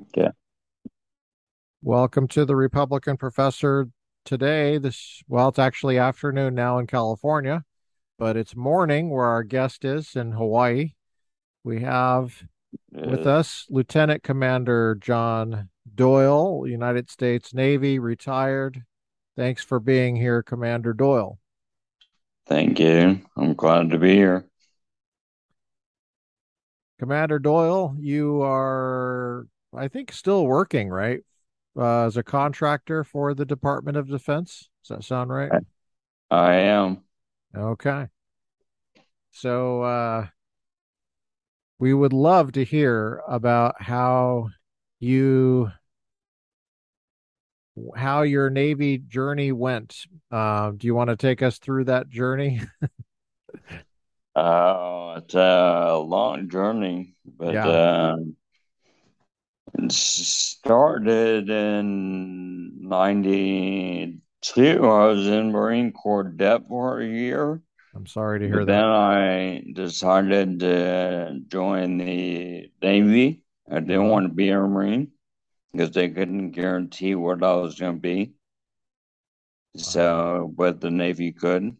Okay. Welcome to the Republican Professor. Today, this, well, it's actually afternoon now in California, but it's morning where our guest is in Hawaii. We have with Uh, us Lieutenant Commander John Doyle, United States Navy, retired. Thanks for being here, Commander Doyle. thank you. I'm glad to be here. Commander Doyle, you are, I think, still working, right? Uh, as a contractor for the Department of Defense. Does that sound right? I, am. Okay. So, uh, we would love to hear about how you how your Navy journey went. Uh, do you want to take us through that journey? Uh, it's a long journey, but Yeah, it started in 92. I was in Marine Corps Dep for a year, I'm sorry to hear but then that. I decided to join the Navy. I didn't want to be a Marine because they couldn't guarantee what I was going to be. Wow. So, but the Navy could.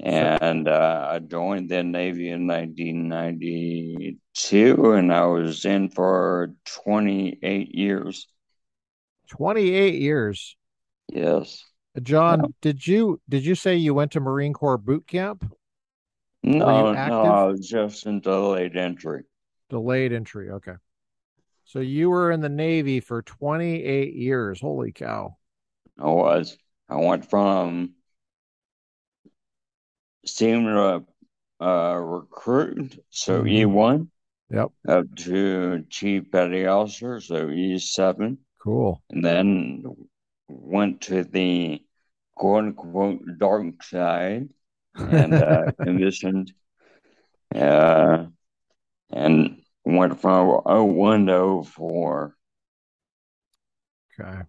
And uh, I joined the Navy in 1992, and I was in for 28 years. 28 years. Yes. Yeah. John, did you did you say you went to Marine Corps boot camp? No, no, I was just into delayed entry. Delayed entry. Okay. So you were in the Navy for 28 years. Holy cow. I was. I went from seaman uh, recruit, so hmm E1, Yep. up to chief petty officer, so E7, Cool. and then went to the quote unquote dark side and uh, commissioned uh, and went from oh 01 to oh 04. Okay.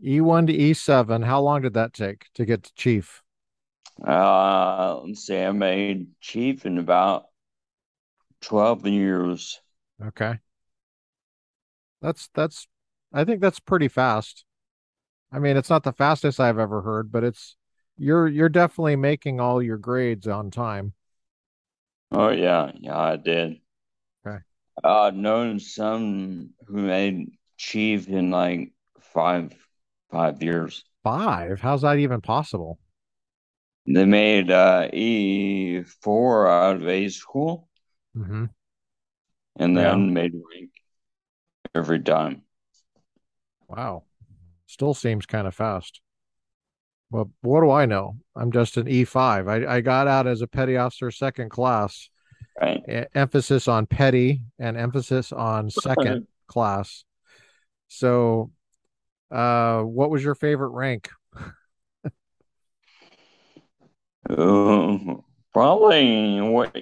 E1 to E7. How long did that take to get to chief? Uh, let's see, I made chief in about 12 years. Okay. That's that's I think that's pretty fast. I mean, it's not the fastest I've ever heard, but it's you're you're definitely making all your grades on time. Oh, yeah, yeah, I did. Okay. Uh, known some who made chief in like five five years. Five? How's that even possible? They made uh, E4 out of A school hmm and Yeah. then made rank every time. Wow. Still seems kind of fast. Well, what do I know? I'm just an E5. I, I got out as a petty officer second class, Right. e- emphasis on petty and emphasis on second class. So, uh, what was your favorite rank? Uh, probably what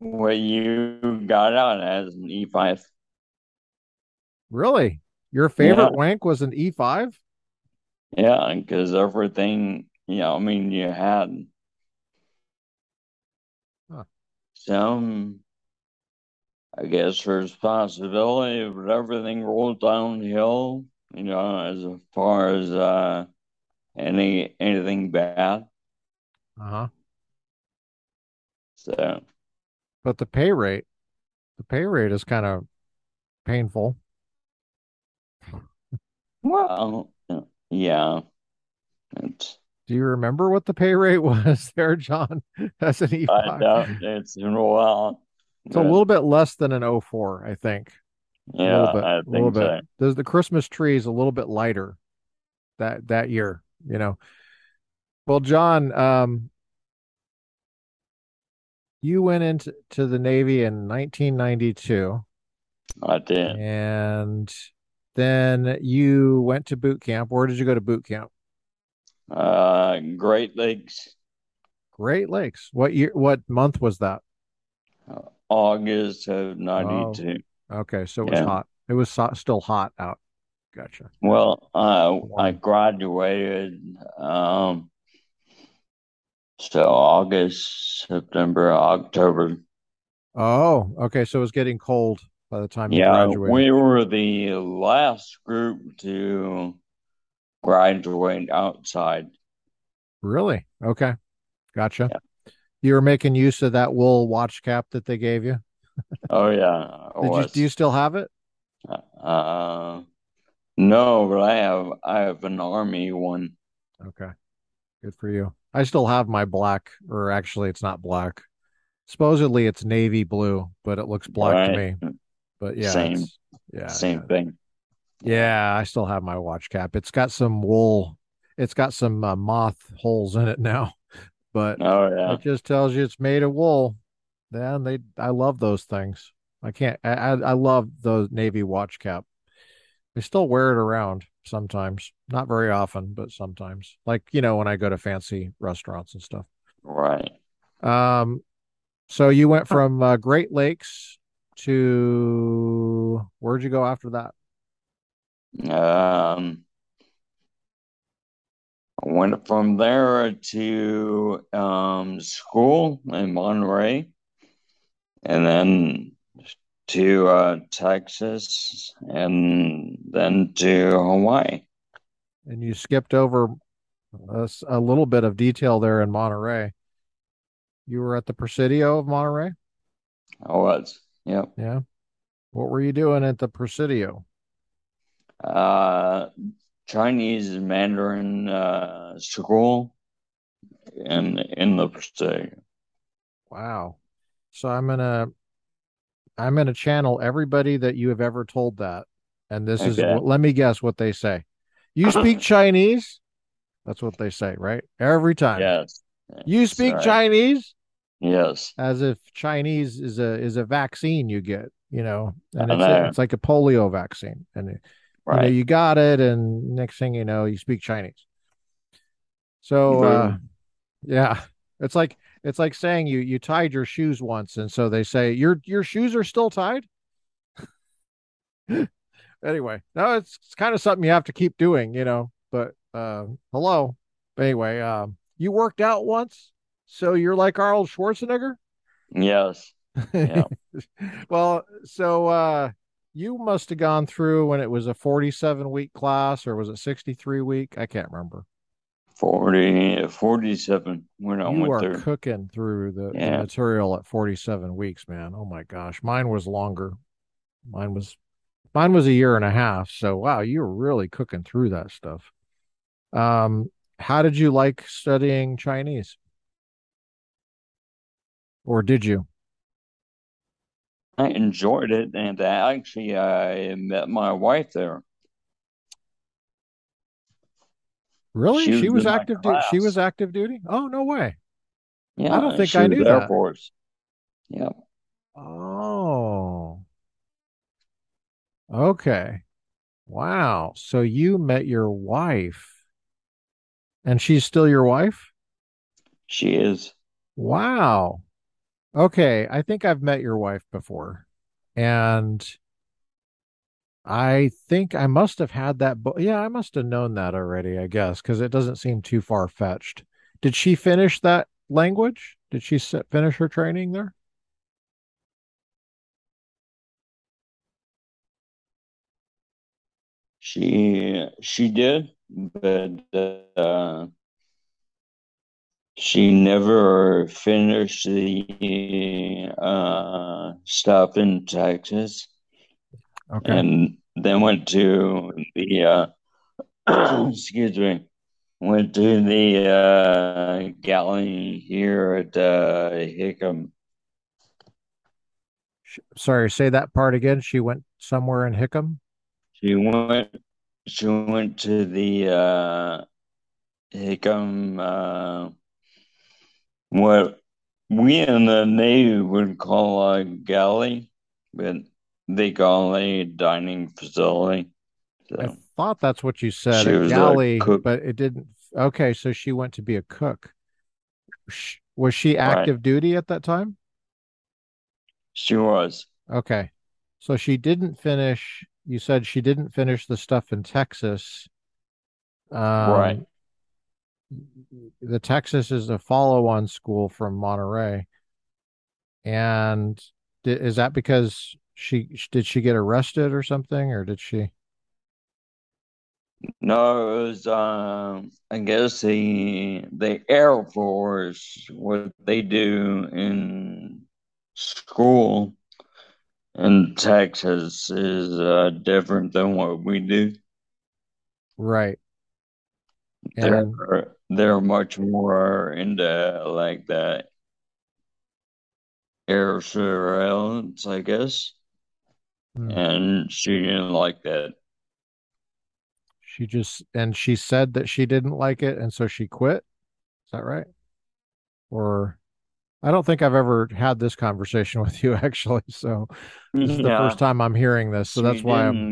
what you got out as an E5. Really? Your Yeah, favorite rank was an E5? yeah, because everything, yeah, I mean, you had Huh. some, I guess, there's possibility, but everything rolled downhill, you know, as far as uh any anything bad. Uh-huh. So, But the pay rate, the pay rate is kind of painful. well, yeah, it's Do you remember what the pay rate was there, John, as an I E5? doubt it's been a while, It's a little bit less than an O 04, I think. A yeah, little bit, I a little think bit. so. There's the Christmas tree is a little bit lighter that that year, you know. Well, John, um, you went into to the Navy in 1992, I did. and then you went to boot camp. Where did you go to boot camp? Uh, Great Lakes, Great Lakes. What year? What month was that? uh, August of Oh, 92. okay. So it was Yeah. hot. It was so, still hot out. Gotcha. Well, uh, I graduated, um, so August, September, October. Oh, okay. So it was getting cold. by the time you Yeah, we were the last group to graduate outside. Really? Okay. Gotcha. Yeah. You were making use of that wool watch cap that they gave you. Oh yeah, Did you do you still have it? Uh, no, but I have I have an army one. Okay. Good for you. I still have my black, or actually it's not black. Supposedly it's navy blue, but it looks black to me. But yeah, Same. yeah, Same thing. Yeah, I still have my watch cap. It's got some wool. It's got some uh, moth holes in it now, but Oh yeah. it just tells you it's made of wool. Then they, I love those things. I can't. I, I I love the navy watch cap. I still wear it around sometimes, not very often, but sometimes. Like you know when I go to fancy restaurants and stuff. Right. Um, so you went from uh, Great Lakes to where'd you go after that? Um, I went from there to um school in Monterey, and then to uh, Texas, and then to Hawaii. And you skipped over a little bit of detail there in Monterey. You were at the Presidio of Monterey? I was. Yep. Yeah. What were you doing at the Presidio? Uh, Chinese Mandarin uh, school in in the Presidio. Wow. So I'm gonna I'm gonna channel everybody that you have ever told that. And this is Okay. what let me guess what they say. You speak Chinese? That's what they say, right? Every time. Yes. You speak right. Chinese? Yes. As if Chinese is a is a vaccine you get, you know, and it's know. it's like a polio vaccine. And you know, you got it, and next thing you know, you speak Chinese. So uh yeah. It's like it's like saying you you tied your shoes once, and so they say your your shoes are still tied. Anyway, no, it's, it's kind of something you have to keep doing, you know. But uh hello. Anyway, um you worked out once, so you're like Arnold Schwarzenegger? Yes. Yeah. Well, so uh you must have gone through when it was a 47 week class or was it 63 week? I can't remember. 40, 47 when I You went are there. cooking through the, the material at 47 weeks, man. Oh my gosh. Mine was longer. Mine was mine was a year and a half. So wow, you were really cooking through that stuff. Um, how did you like studying Chinese? Or did you? I enjoyed it, and actually, I met my wife there. Really? She She was was in my active duty. She was active duty? Oh, no way. Yeah, I don't think I knew Air that. Force. Yeah. Oh. Okay. Wow. So you met your wife and she's still your wife? She is. Wow. Okay, I think I've met your wife before. And I think I must have had that book. Yeah, I must have known that already, I guess, because it doesn't seem too far-fetched. Did she finish that language? Did she finish her training there? She she did, but uh, she never finished the uh, stuff in Texas, Okay. and then went to the uh, excuse me, went to the uh, galley here at uh, Hickam. Sorry, say that part again. She went somewhere in Hickam. She went she went to the uh, Hickam. Uh, what we in the Navy would call a galley, but they call it a dining facility. I thought that's what you said, she a was a galley, but it didn't. Okay, so she went to be a cook. Was she right? active duty at that time? She was. Okay. So she didn't finish, you said she didn't finish the stuff in Texas. Right. Um, the Texas is a follow-on school from Monterey. And is that because She did she get arrested or something, or did she? No, it was um I guess the the Air Force what they do in school in Texas is uh, different than what we do. Right. They're they're much more into like the air surveillance, I guess. Hmm, And she didn't like that. she just and she said that she didn't like it, and so she quit. Is that right? Or I don't think I've ever had this conversation with you actually. So this is the first time I'm hearing this. So she that's why I'm.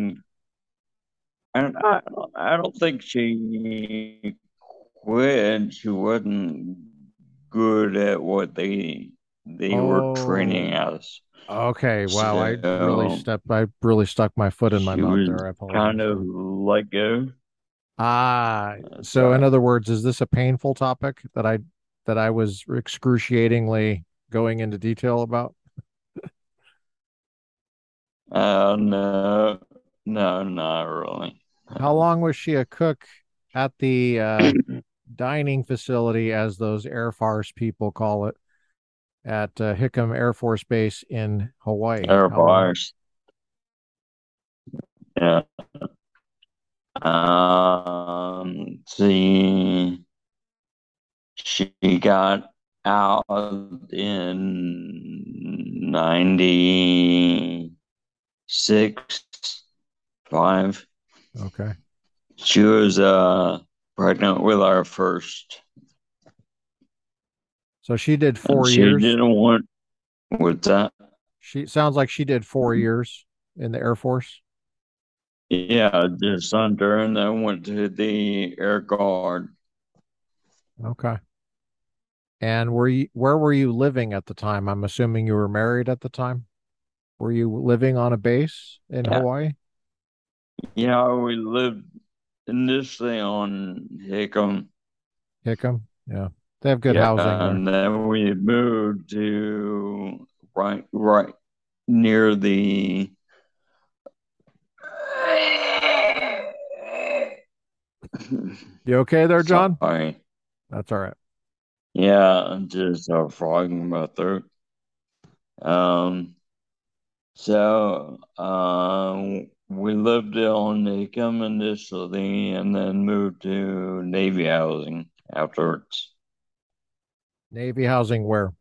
And I, I don't think she quit. She wasn't good at what they they were training Oh, us. Okay. Wow, I really So stepped I really stuck my foot in my mouth there. I kind of let go. Ah, so in other words, is this a painful topic that I that I was excruciatingly going into detail about? uh, no, no, not really. How long was she a cook at the uh, dining facility, as those Air Force people call it, at uh, Hickam Air Force Base in Hawaii? Air Force. Yeah. Um, see, she got out in 96, 5. Okay. She was uh pregnant with our first, So she did four she years. She didn't want with that. She sounds like she did four mm-hmm. years in the Air Force. Yeah, just under, and then went to the Air Guard. Okay. And were you where were you living at the time? I'm assuming you were married at the time. Were you living on a base in Yeah, Hawaii? yeah, we lived initially on Hickam. Hickam? Yeah. They have good Yeah, housing there. and then we moved to right, right near the. You okay there, John? Sorry. That's all right. Yeah, I'm just uh, frog in my throat. Um, so um, we lived on Hickam initially, and then moved to Navy housing afterwards. Navy housing where?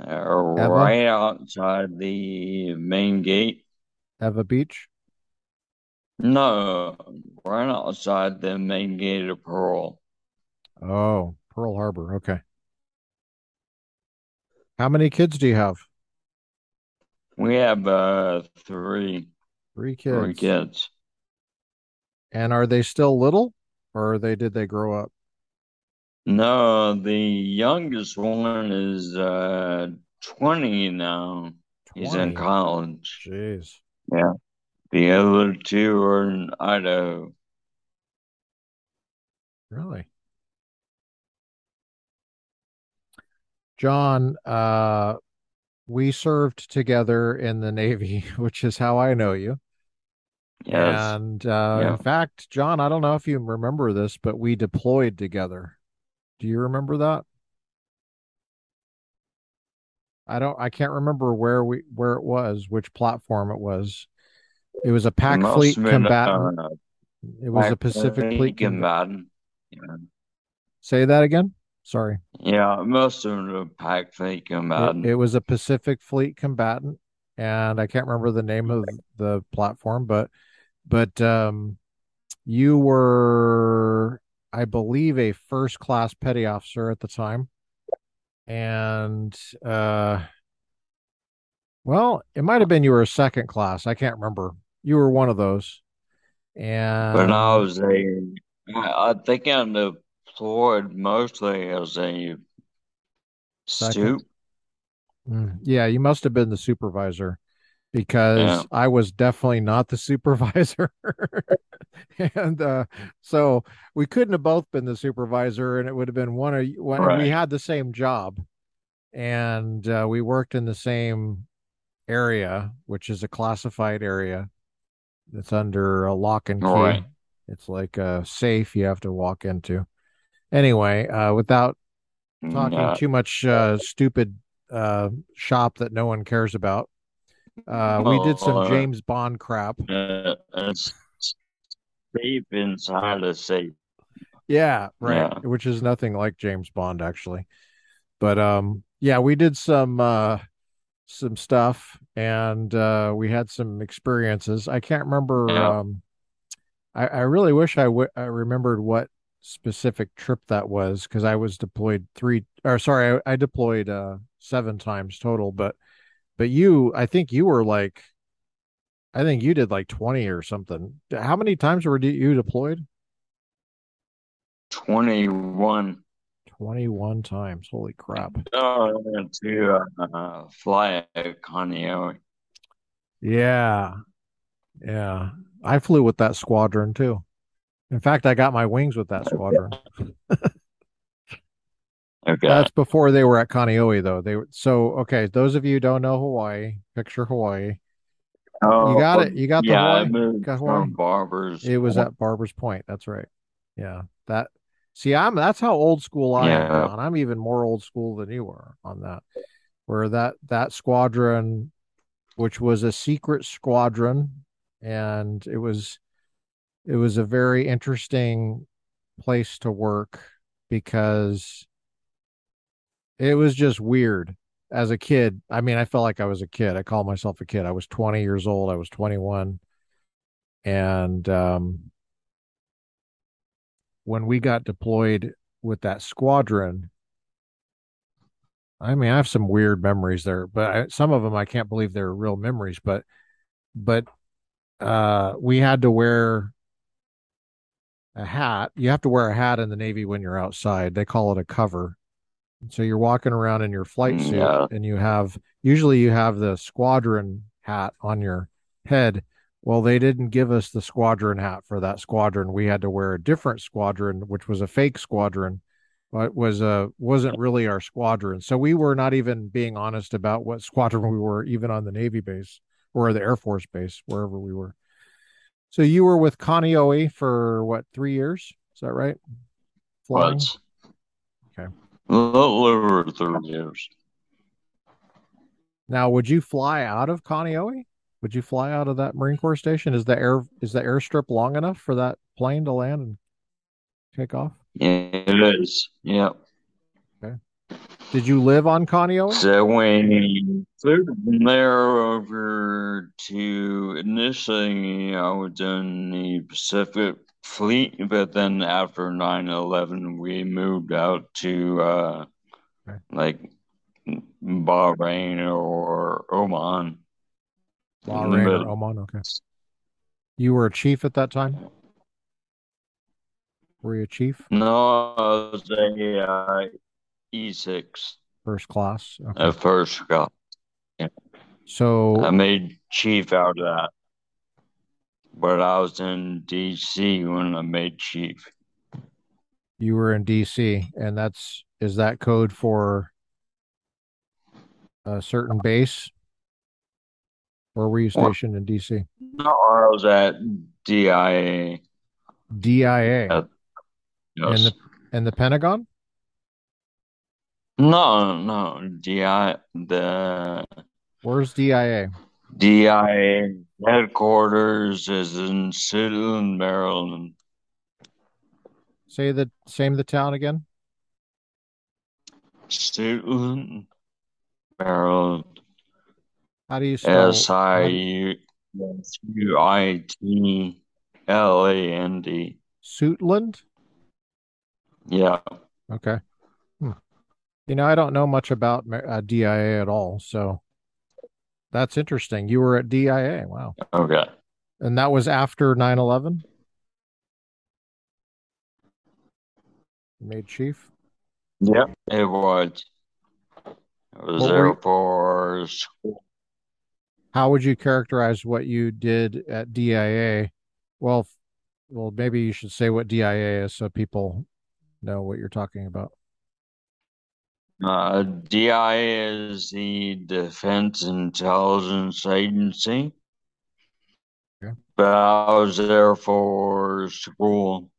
Uh, Ewa? right outside the main gate. Ewa Beach? No, right outside the main gate of Pearl. Oh, Pearl Harbor. Okay. How many kids do you have? We have uh three kids. Three kids. And are they still little or are they did they grow up? No, the youngest one is uh 20 now. He's in college. Jeez. Yeah. The other two are in Idaho. Really? John, uh, we served together in the Navy, which is how I know you. Yes. And uh, in fact, John, I don't know if you remember this, but we deployed together. Do you remember that? I don't, I can't remember where we, where it was, which platform it was. It was a It Pac Fleet combatant. uh It was a Pacific Fleet combatant. com Yeah. Say that again. Sorry. Yeah, most of been a pack fake in It, it was a Pacific Fleet combatant, and I can't remember the name of the platform, but but um, you were, I believe, a first class petty officer at the time, and uh, well, it might have been you were a second class. I can't remember. You were one of those, And when I was a, I think I'm deployed mostly as a second, soup. Mm, yeah, you must have been the supervisor because Yeah, I was definitely not the supervisor. and uh, so we couldn't have both been the supervisor, and it would have been one of one. And we had the same job, and uh, we worked in the same area, which is a classified area that's under a lock and key. Right. It's like a safe you have to walk into. Anyway, uh, without talking too much uh, stupid uh, shop that no one cares about, uh, we did some Uh, James Bond crap. uh, it's safe inside a safe. Yeah, right. Yeah. Which is nothing like James Bond actually. But um yeah, we did some uh some stuff and uh we had some experiences. I can't remember Yeah. um I I really wish I w I remembered what specific trip that was because I was deployed three or sorry, I, I deployed uh seven times total, but but you I think you were like I think you did like 20 or something. How many times were you deployed? 21 21 times. Holy crap. uh, to uh, fly at Kaneohe. Yeah. Yeah. I flew with that squadron too. In fact, I got my wings with that squadron. Okay. That's before they were at Kaneohe though. They were so okay, those of you who don't know Hawaii, picture Hawaii. Oh, You got it. Oh, you got the yeah, I Hawaii. moved Got Hawaii. from Barbers. It was at Barber's Point. That's right. Yeah. That see, I'm that's how old school I am, Yeah. Don. I'm even more old school than you are on that. Where that that squadron, which was a secret squadron, and it was it was a very interesting place to work because it was just weird as a kid. I mean, I felt like I was a kid. I call myself a kid. I was 20 years old. I was 21. And um, when we got deployed with that squadron, I mean, I have some weird memories there, but I, some of them I can't believe they're real memories. But, but uh, we had to wear a hat. You have to wear a hat in the Navy when you're outside. They call it a cover. So you're walking around in your flight mm, suit Yeah. and you have usually you have the squadron hat on your head. Well, they didn't give us the squadron hat for that squadron. We had to wear a different squadron, which was a fake squadron, but was a wasn't really our squadron. So we were not even being honest about what squadron we were, even on the Navy base or the Air Force base, wherever we were. So you were with Kaneohe for what, three years? Is that right? Flying? Okay. A little over 30 years. Now, would you fly out of Kaneohe? Would you fly out of that Marine Corps station? Is the air is the airstrip long enough for that plane to land and take off? Yeah, It is. Yep. Okay. Did you live on Kaneohe? So when flew from there over to initially I was in the Pacific Fleet, but then after 9/11 we moved out to uh Okay. like Bahrain or Oman. Bahrain or. Oman? Okay. You were a chief at that time? Were you a chief? No, I was a uh, E6 First class? Okay. at first. Got I So I made chief out of that, but I was in DC when I made chief. you were in DC, and that's is that code for a certain base? Or were you stationed in DC? No, I was at DIA. DIA At, and yes. the and the Pentagon? No, no, DI, the Where's DIA? DIA headquarters is in Suitland, Maryland. Say the same the town again. Suitland, Maryland. How do you spell? S I U S U I T L A N D. Suitland? Yeah. Okay. Hmm. You know, I don't know much about uh, DIA at all, so that's interesting. You were at DIA. Wow. Oh, okay. And that was after 9/11? Made chief? Yep. It was. It was What there for. How would you characterize what you did at DIA? Well, well, maybe you should say what DIA is so people know what you're talking about. Uh, DIA is the Defense Intelligence Agency. Okay. But I was there for school.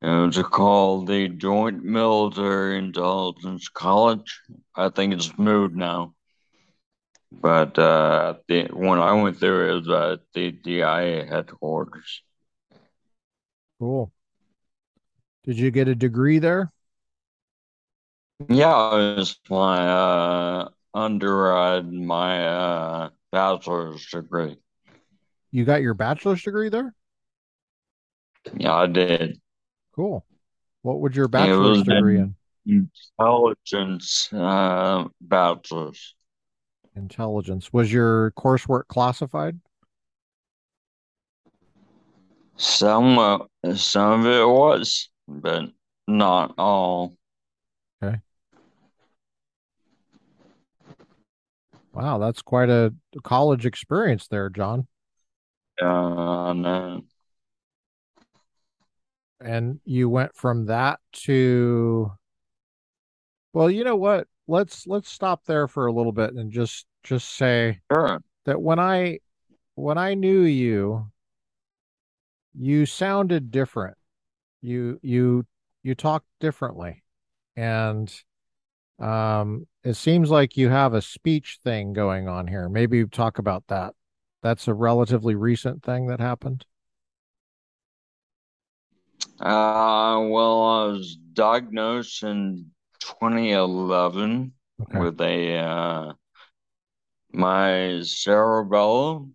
It was called the Joint Military Intelligence College. I think it's moved now. But uh, the, when I went there, it was at the DIA headquarters. Cool. Did you get a degree there? Yeah, it was my uh, undergrad, my uh, bachelor's degree. You got your bachelor's degree there? Yeah, I did. Cool. What would your bachelor's degree in? in intelligence uh, bachelor's. Intelligence. Was your coursework classified? Some uh, some of it was, but not all. Okay. Wow, that's quite a college experience there, John. Uh, no. And you went from that to well, you know what? Let's let's stop there for a little bit and just just say Sure. that when I when I knew you, you sounded different. You you you talked differently. And um it seems like you have a speech thing going on here. Maybe talk about that. That's a relatively recent thing that happened. Uh, well, I was diagnosed in 2011 Okay. with a uh, my cerebellum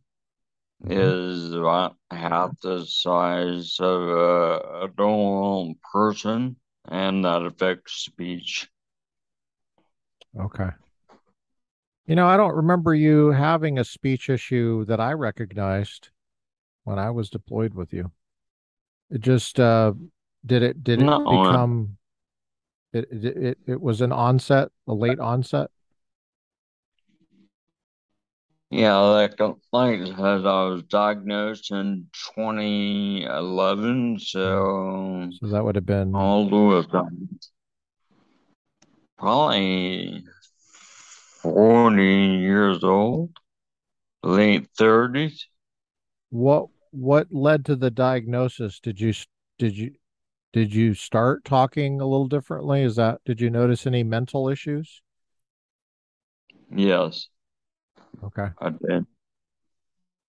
Mhm. is about half the size of a, a normal person, and that affects speech. Okay. You know, I don't remember you having a speech issue that I recognized when I was deployed with you. It just uh did it did it No, become it it it, it was an onset, a late onset? yeah, like like I said, I was diagnosed in 2011, so So that would have been all the way from probably 40 years old, late 30s. what what led to the diagnosis? Did you did you did you start talking a little differently? Is that did you notice any mental issues? Yes, Okay. I did.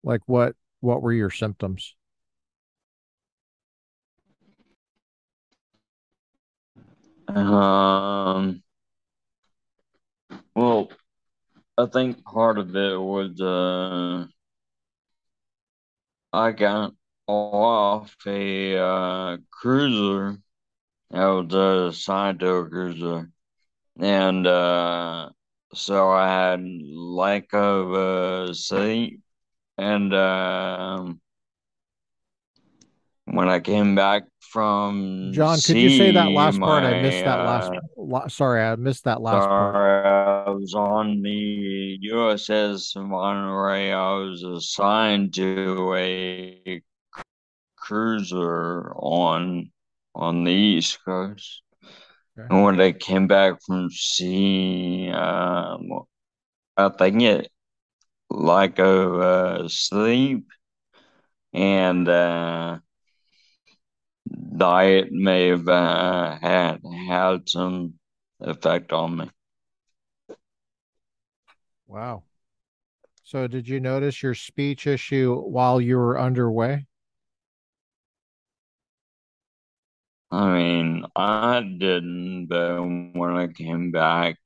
Like what what were your symptoms? Um, well, I think part of it was uh, I got off a uh, cruiser. I was assigned to a cruiser, and uh, so I had lack of uh, seat, and um when I came back from John, could you say that last part? I missed that last. uh, la- Sorry, I missed that last part. I was on the USS Monterey. I was assigned to a cruiser on on the East Coast. Okay. And when I came back from sea, um, I think it like a uh, sleep and uh, diet may have uh, had had some effect on me. Wow. So did you notice your speech issue while you were underway? I mean, I didn't, but when I came back,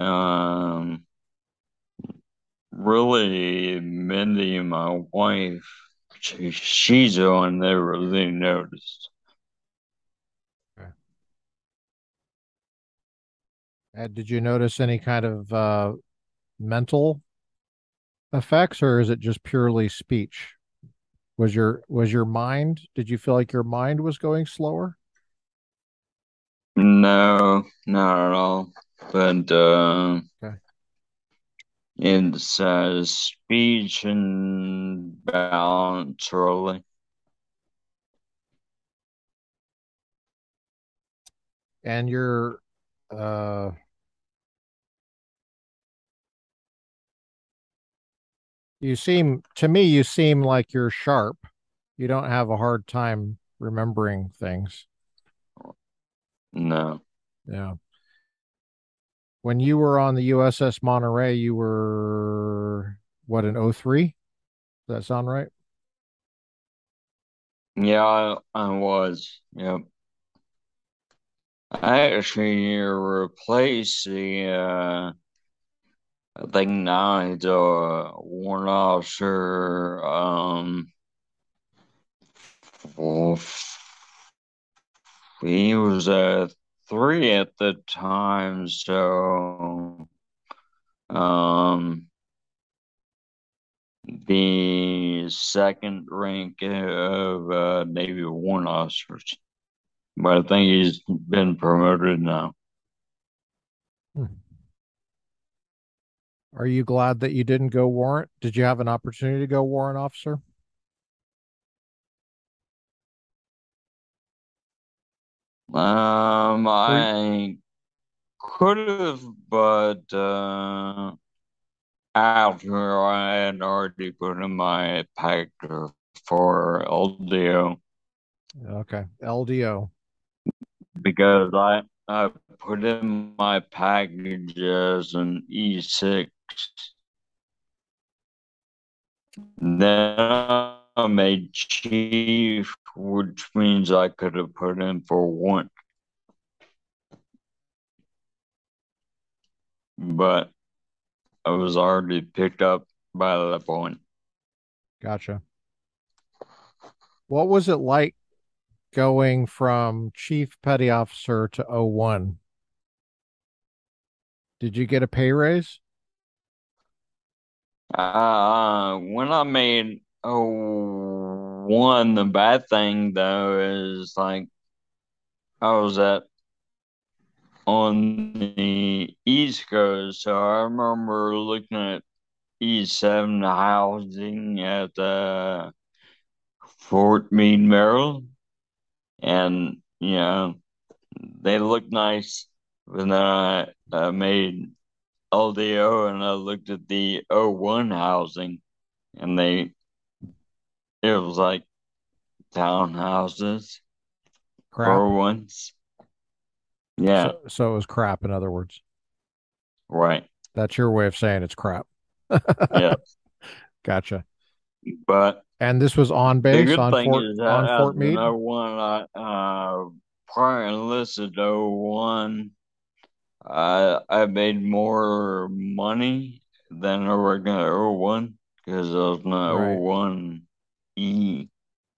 um, really, Mindy, my wife, she, she's the one that really noticed. And did you notice any kind of uh, mental effects, or is it just purely speech? Was your was your mind? Did you feel like your mind was going slower? No, not at all. But uh, Okay. it's uh, speech and balance, really. And your uh You seem to me you seem like you're sharp. You don't have a hard time remembering things. No. Yeah. When you were on the USS Monterey, you were what an 03? Does that sound right? Yeah, I, I was. Yep. I actually replaced the uh I think now he's a warrant officer um he was a three at the time, so um the second rank of uh, Navy warrant officers. But I think he's been promoted now. Hmm. Are you glad that you didn't go warrant? Did you have an opportunity to go warrant officer? Um, I could have, but uh, after I had already put in my pack for LDO. Okay, LDO. Because I I put in my package as an E6. Then I made chief, which means I could have put in for one. But I was already picked up by that point. Gotcha. What was it like going from chief petty officer to 01? Did you get a pay raise? Uh, when I made oh one, the bad thing though is like I was at on the East Coast, so I remember looking at E7 housing at uh, Fort Meade, Maryland, and you know they looked nice. But then I, I made LDO and I looked at the 01 housing, and they it was like townhouses Crap. for once. Yeah, So, so it was crap, in other words. right. That's your way of saying it's crap. Yeah, Gotcha. but And this was on base on Fort on Fort Meade. 01, I uh prior enlisted 01, I I made more money than a regular 01 because I was not Right. 01 E,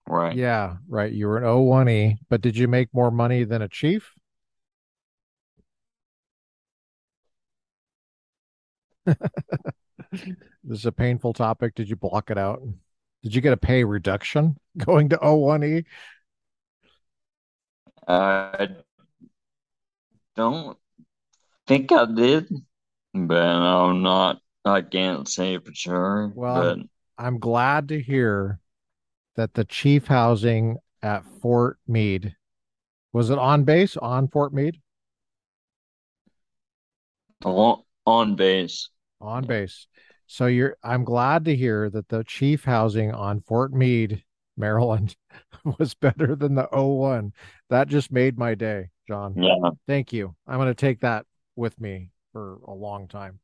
right? Yeah, right. You were an 01E, but did you make more money than a chief? This is a painful topic. Did you block it out? Did you get a pay reduction going to 01E? I don't think I did, but I'm not. I can't say for sure. Well, but I'm, glad to hear that the chief housing at Fort Meade was it on base on Fort Meade? on, on base. On base. So you're I'm glad to hear that the chief housing on Fort Meade, Maryland was better than the 01. That just made my day, John. Yeah. Thank you. I'm going to take that with me for a long time.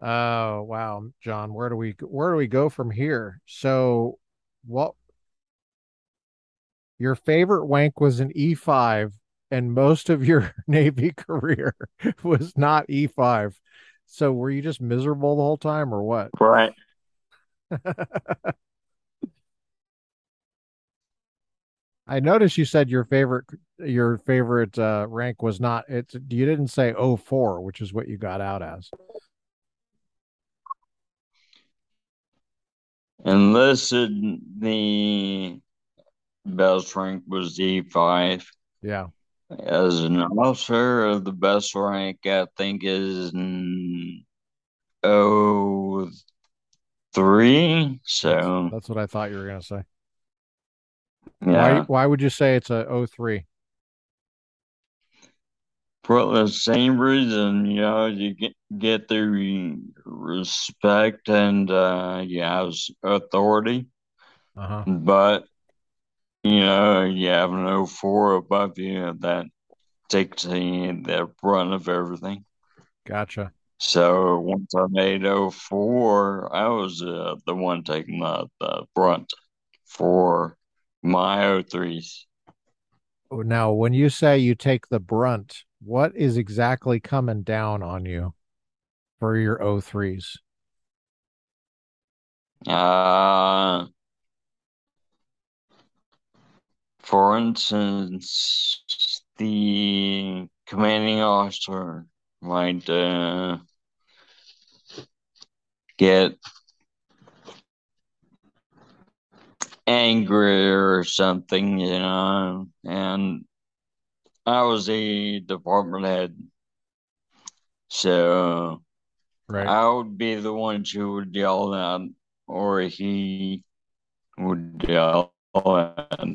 Oh, wow, John, where do we where do we go from here? So, what your favorite wank was an E5 and most of your Navy career was not E5. So, were you just miserable the whole time or what? Right. I noticed you said your favorite your favorite uh, rank was not it's you didn't say 04, which is what you got out as. Enlisted the best rank was E5. Yeah. As an officer, of the best rank I think is oh three. So That's what I thought you were going to say. Yeah, Why why would you say it's a 03? for the same reason, you know, you get get the respect and uh, you have authority, Uh-huh. but you know, you have an 04 above you that takes the, the brunt of everything. Gotcha. So once I made 04, I was uh, the one taking the, the brunt for my 03s. Now, when you say you take the brunt, what is exactly coming down on you for your O3s? Uh, for instance, the commanding officer might uh, get angry or something, you know, and I was a department head, so Right. I would be the one who would yell at, or he would yell at.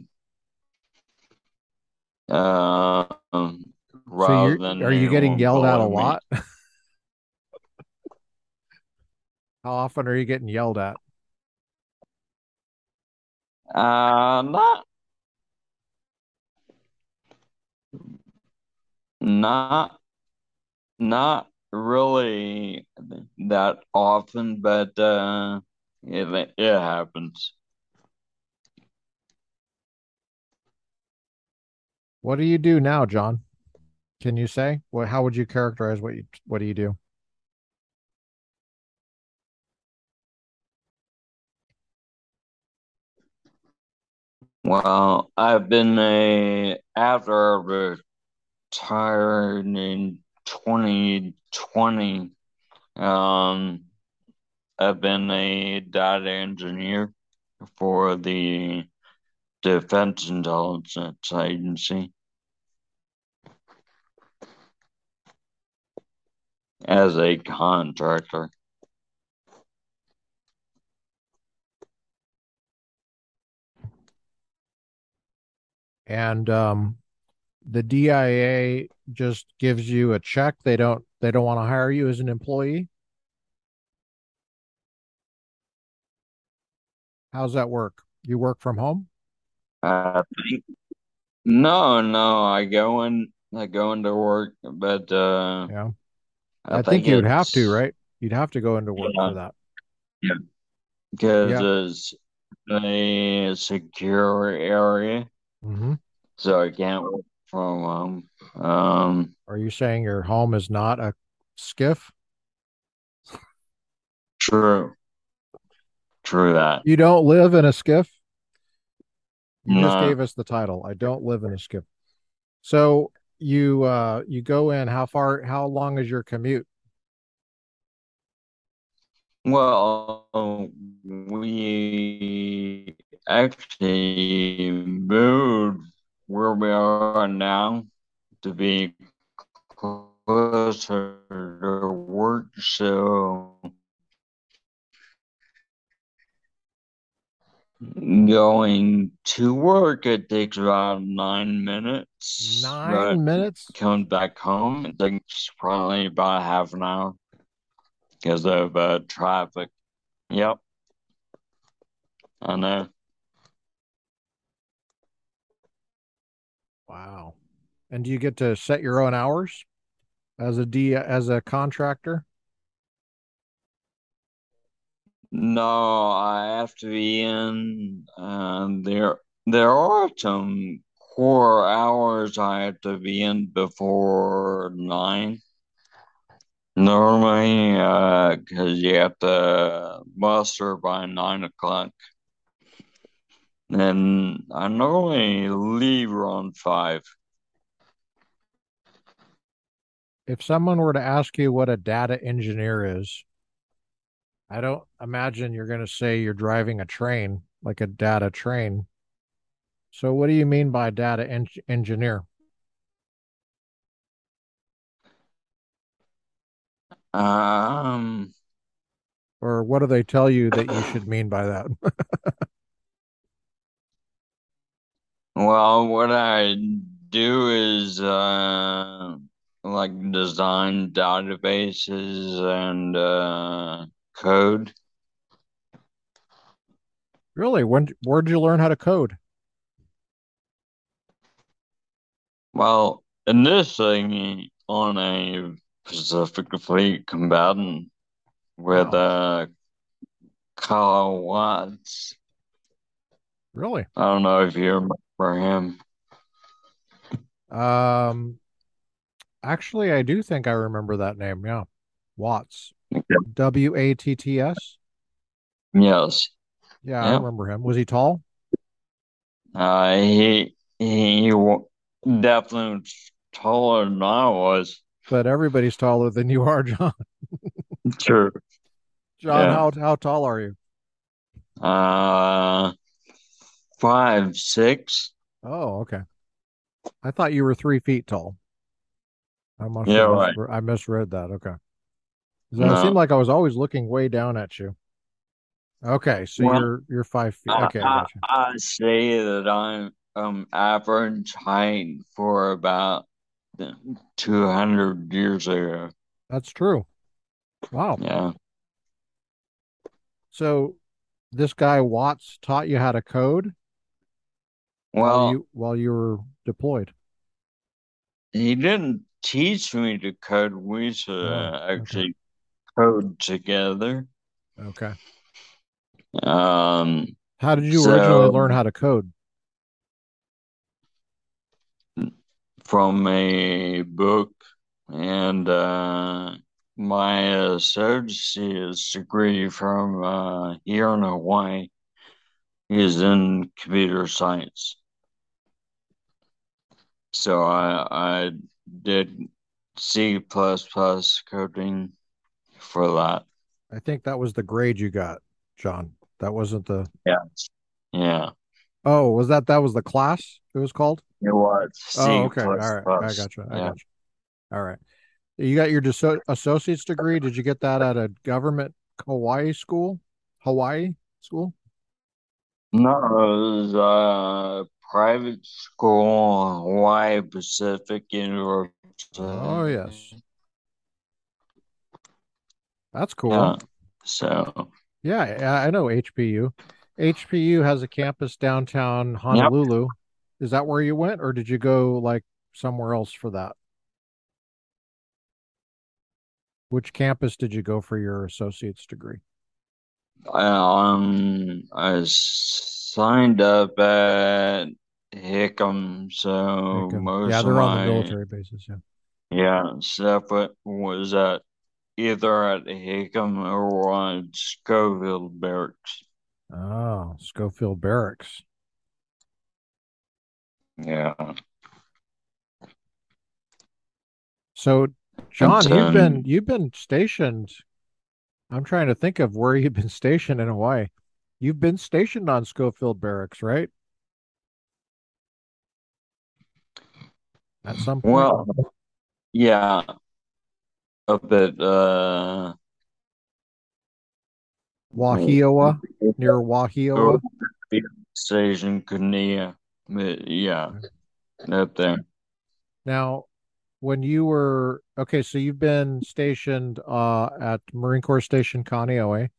Um, So rather you're than are you getting yelled at a lot? How often are you getting yelled at? Uh, not not not really that often, but uh, it it happens. What do you do now, John? Can you say? What how would you characterize what you what do you do? Well, I've been a after retired in 2020. Um, I've been a data engineer for the Defense Intelligence Agency as a contractor. And um the DIA just gives you a check. They don't they don't want to hire you as an employee. How's that work? You work from home? Think no, no, I go in, I go into work, but uh, Yeah. I I think think you would have to, right? You'd have to go into work yeah, for that. yeah, because Yeah. it's a secure area, hmm so I can't work from home. Um, Are you saying your home is not a SCIF? true, true that. You don't live in a SCIF? You just gave us the title. I don't live in a SCIF. So you uh you go in, how far how long is your commute? Well, we actually moved where we are now to be closer to work, so going to work it takes about nine minutes, Nine minutes? coming back home it takes probably about half an hour because of uh, traffic. Yep, I know. Wow. And do you get to set your own hours as a D as a contractor? No, I have to be in. Um, there, there are some core hours I have to be in before nine. Normally, uh, because you have to muster by nine o'clock. And I normally leave around five. If someone were to ask you what a data engineer is, I don't imagine you're going to say you're driving a train, like a data train. So what do you mean by data en engineer? Um, Or what do they tell you that you should mean by that? well, what I do is, uh, like design databases and uh, code. Really? When where did you learn how to code? Well, in this thing on a Pacific Fleet combatant with Wow. uh Kyle Watts. Really? I don't know if you remember him. Um, actually, I do think I remember that name. Yeah. Watts. W A T T S. Yes. Yeah, I remember him. Was he tall? Uh, he he definitely was taller than I was. But everybody's taller than you are, John. Sure. John, Yeah. how how tall are you? Uh, five, six. Oh, okay. I thought you were three feet tall. I must Yeah, have right. I misread that. Okay. 'Cause It seemed like I was always looking way down at you. Okay, so Well, you're you're five feet. Okay, I I. I say that I'm um average height for about 200 years ago. That's true. Wow. Yeah. So this guy Watts taught you how to code while Well, you while you were deployed. he didn't teach me to code. We used to Oh, uh, okay. actually code together. Okay. Um, How did you originally learn how to code? From a book and uh, my associate's degree from uh, here in Hawaii is in computer science. So I I did C plus plus coding for that. I think that was the grade you got, John. That wasn't the Yeah. Yeah. Oh, was that that was the class it was called? It was Oh, C okay. All plus right. I plus. got you. I Yeah. got you. All right. You got your disso associate's degree. Did you get that at a government Hawaii school? Hawaii school? No, it was a private school, Hawaii Pacific University. Oh, yes. That's Yeah. cool. So, Yeah, I I know HPU. HPU has a campus downtown yep. Is that where you went, or did you go like somewhere else for that? Which campus did you go for your associate's degree? I, um, I signed up at Hickam, so Hickam. Yeah, most of they're on the military bases. Yeah. yeah stuff was at either at Hickam or on Scoville Barracks. Oh, Schofield Barracks. Yeah. So, John, you've been you've been stationed. I'm trying to think of where you've been stationed in Hawaii. You've been stationed on Schofield Barracks, right? At some point? well, yeah, up at uh, Wahiawa, near Wahiawa. Station Kunia. Yeah, up there. Now, when you were okay, so you've been stationed uh at Marine Corps Station Kaneohe,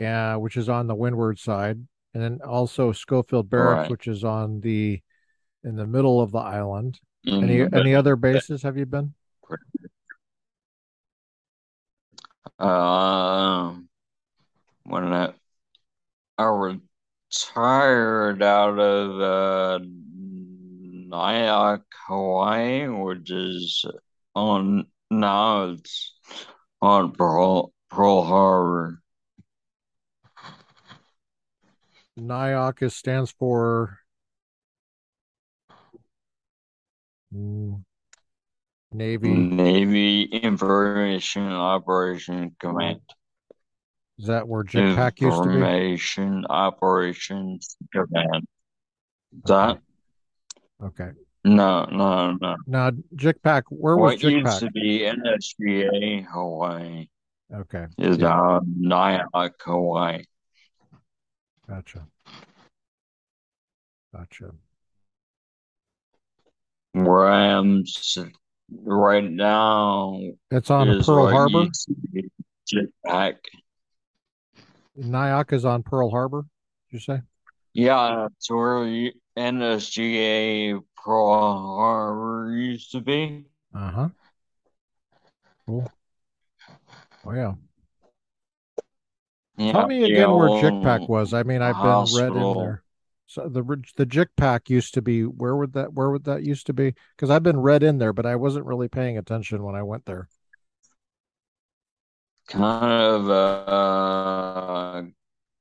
uh, which is on the windward side, and then also Schofield Barracks, Right. which is on the in the middle of the island. In Any any other bases have you been? Um, when I, I retired out of uh, NIOC, Hawaii, which is on now it's on Pearl Pearl Harbor. NIOC is stands for mm, Navy. Navy Information Operation Command. Is that where JPAC used to be? Information Operations Command. Okay. That? Okay. No, no, no. Now, JPAC, where was What used to be NSGA Hawaii Okay. is Yeah, now NIOC, Hawaii. gotcha. Gotcha. Where I am right now It's on Pearl Harbor. Jicpac. NIOC is on Pearl Harbor. You say? Yeah, it's where NSGA Pearl Harbor used to be. Uh huh. Cool. Oh yeah. Yeah, Tell me again where Jicpac was. I mean, I've been read in there. So the the Jicpac used to be where would that where would that used to be? Because I've been read in there, but I wasn't really paying attention when I went there. Kind of uh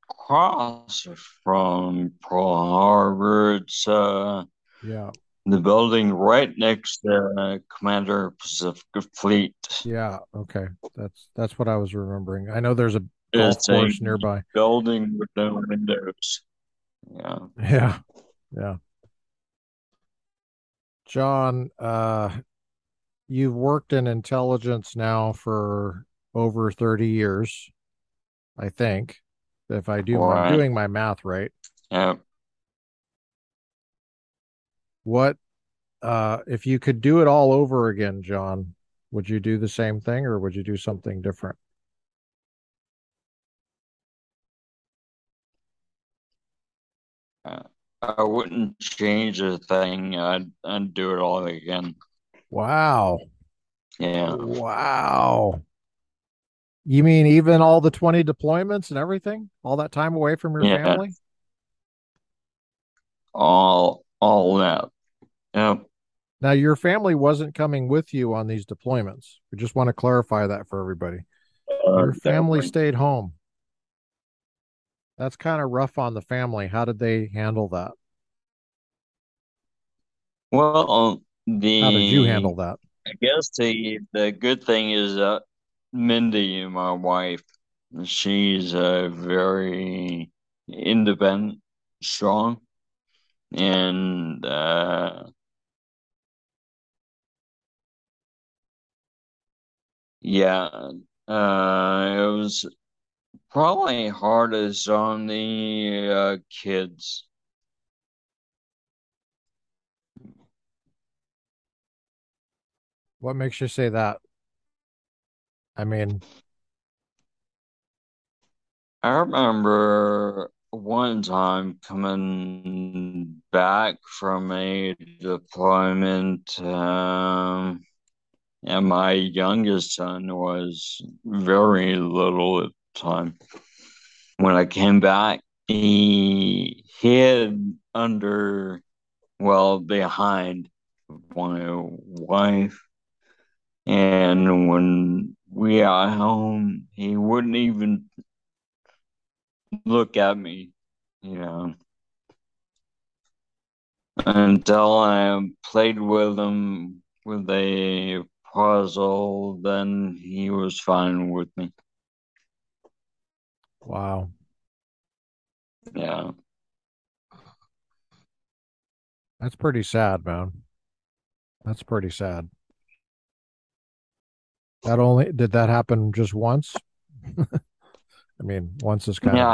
across from Pearl Harbor. It's uh Yeah, the building right next to uh, Commander Pacific Fleet. yeah. Okay, that's that's what I was remembering. I know there's a golf It's a nearby. building with no windows. Yeah. Yeah, yeah. John, uh, you've worked in intelligence now for over 30 years, I think. If I do, I'm doing my math right. Yeah. What, uh, if you could do it all over again, John, would you do the same thing or would you do something different? Uh, I wouldn't change a thing. I'd, I'd do it all again. Wow. Yeah. Wow. You mean even all the 20 deployments and everything? All that time away from your Yeah. family? All all that. Yep. Now, your family wasn't coming with you on these deployments. We just want to clarify that for everybody. Uh, Your family definitely. stayed home. That's kind of rough on the family. How did they handle that? Well, the. How did you handle that? I guess the the good thing is that Mindy, my wife, she's a very independent, strong, and uh, yeah, uh, it was probably hardest on the uh, kids. What makes you say that? I mean, I remember one time coming back from a deployment, um, and my youngest son was very little at the time. When I came back, he hid under, well, behind my wife. And when we are home, he wouldn't even look at me, you know, until I played with him with a puzzle, then he was fine with me. wow. Yeah. That's pretty sad, man. That's pretty sad. That only did that happen just once? I mean, once is kind Yeah, of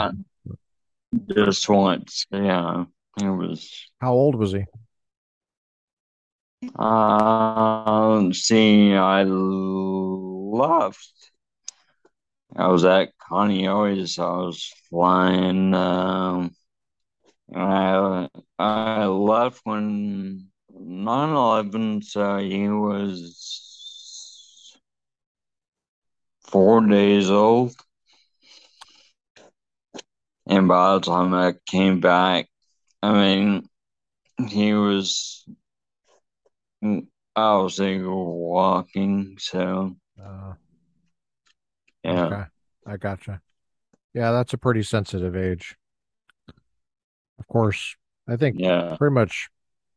just once. Yeah. It was how old was he? um see, I left. I was at Kaneohe. I was flying um I I left when 9/11, so he was four days old. And by the time I came back, I mean, he was, I was able walking. So, Uh, yeah, okay. I gotcha. Yeah, that's a pretty sensitive age. Of course, I think yeah, pretty much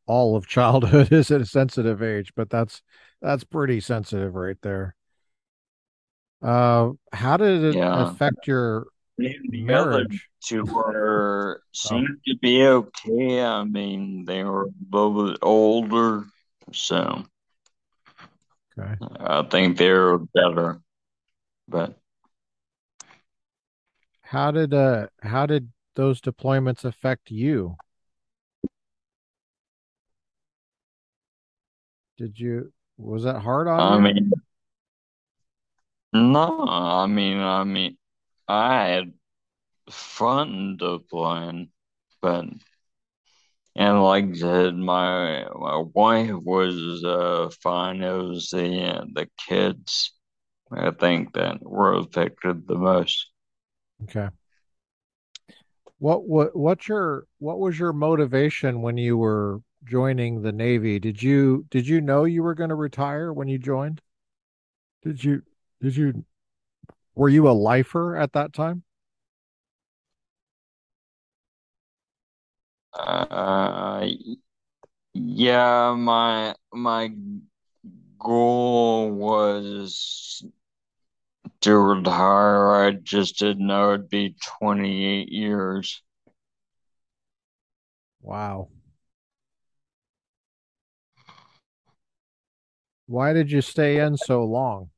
all of childhood is at a sensitive age, but that's that's pretty sensitive right there. Uh, how did it yeah. affect your The the other marriage? two were Oh, seemed to be okay. I mean, they were a little bit older, so okay. I think they're better. But How did uh how did those deployments affect you? Did you Was that hard on I you? mean, no, I mean, I mean, I had fun deploying, but and like I said, my my wife was uh, fine. It was the uh, the kids I think that were affected the most. Okay. What what what's your what was your motivation when you were joining the Navy? Did you did you know you were going to retire when you joined? Did you did you were you a lifer at that time? Uh, yeah, my my goal was to retire. I just didn't know it'd be 28 years. Wow. Why did you stay in so long?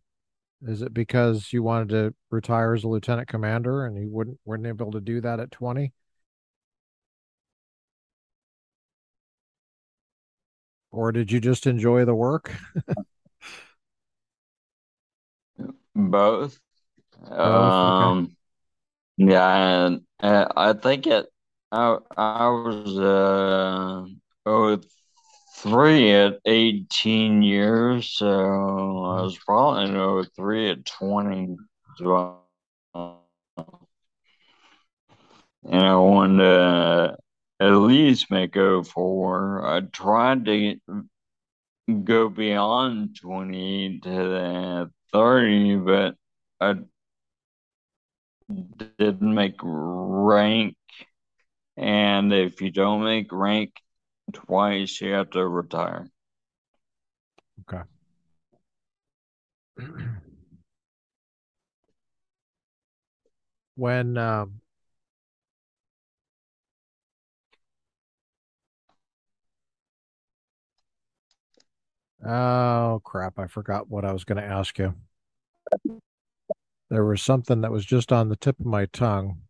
Is it because you wanted to retire as a lieutenant commander and you wouldn't weren't able to do that at 20? Or did you just enjoy the work? Both. Both. Okay. Um, yeah, and uh, I think it. I I was uh oh three at 18 years, so I was probably in 03 at 20 as well. And I wanted to at least make oh 04. I tried to go beyond 20 to the 30, but I didn't make rank. And if you don't make rank twice, you had to retire. Okay. When um oh crap, I forgot what I was going to ask you. There was something that was just on the tip of my tongue.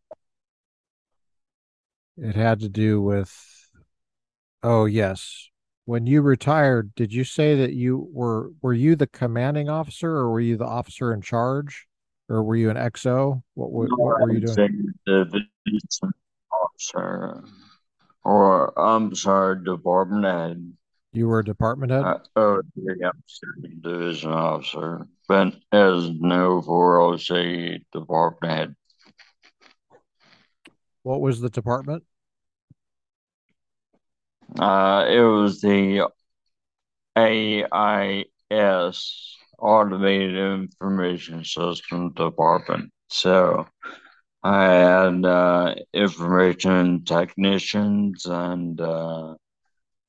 It had to do with oh yes. When you retired, did you say that you were were you the commanding officer or were you the officer in charge or were you an XO? What what, No, what were you doing? the division officer, or I'm sorry, department head. You were a department head? Uh, oh, yeah, division officer. But as no for, I'll say department head. What was the department? Uh, it was the AIS, Automated Information System Department. So I had uh, information technicians and uh,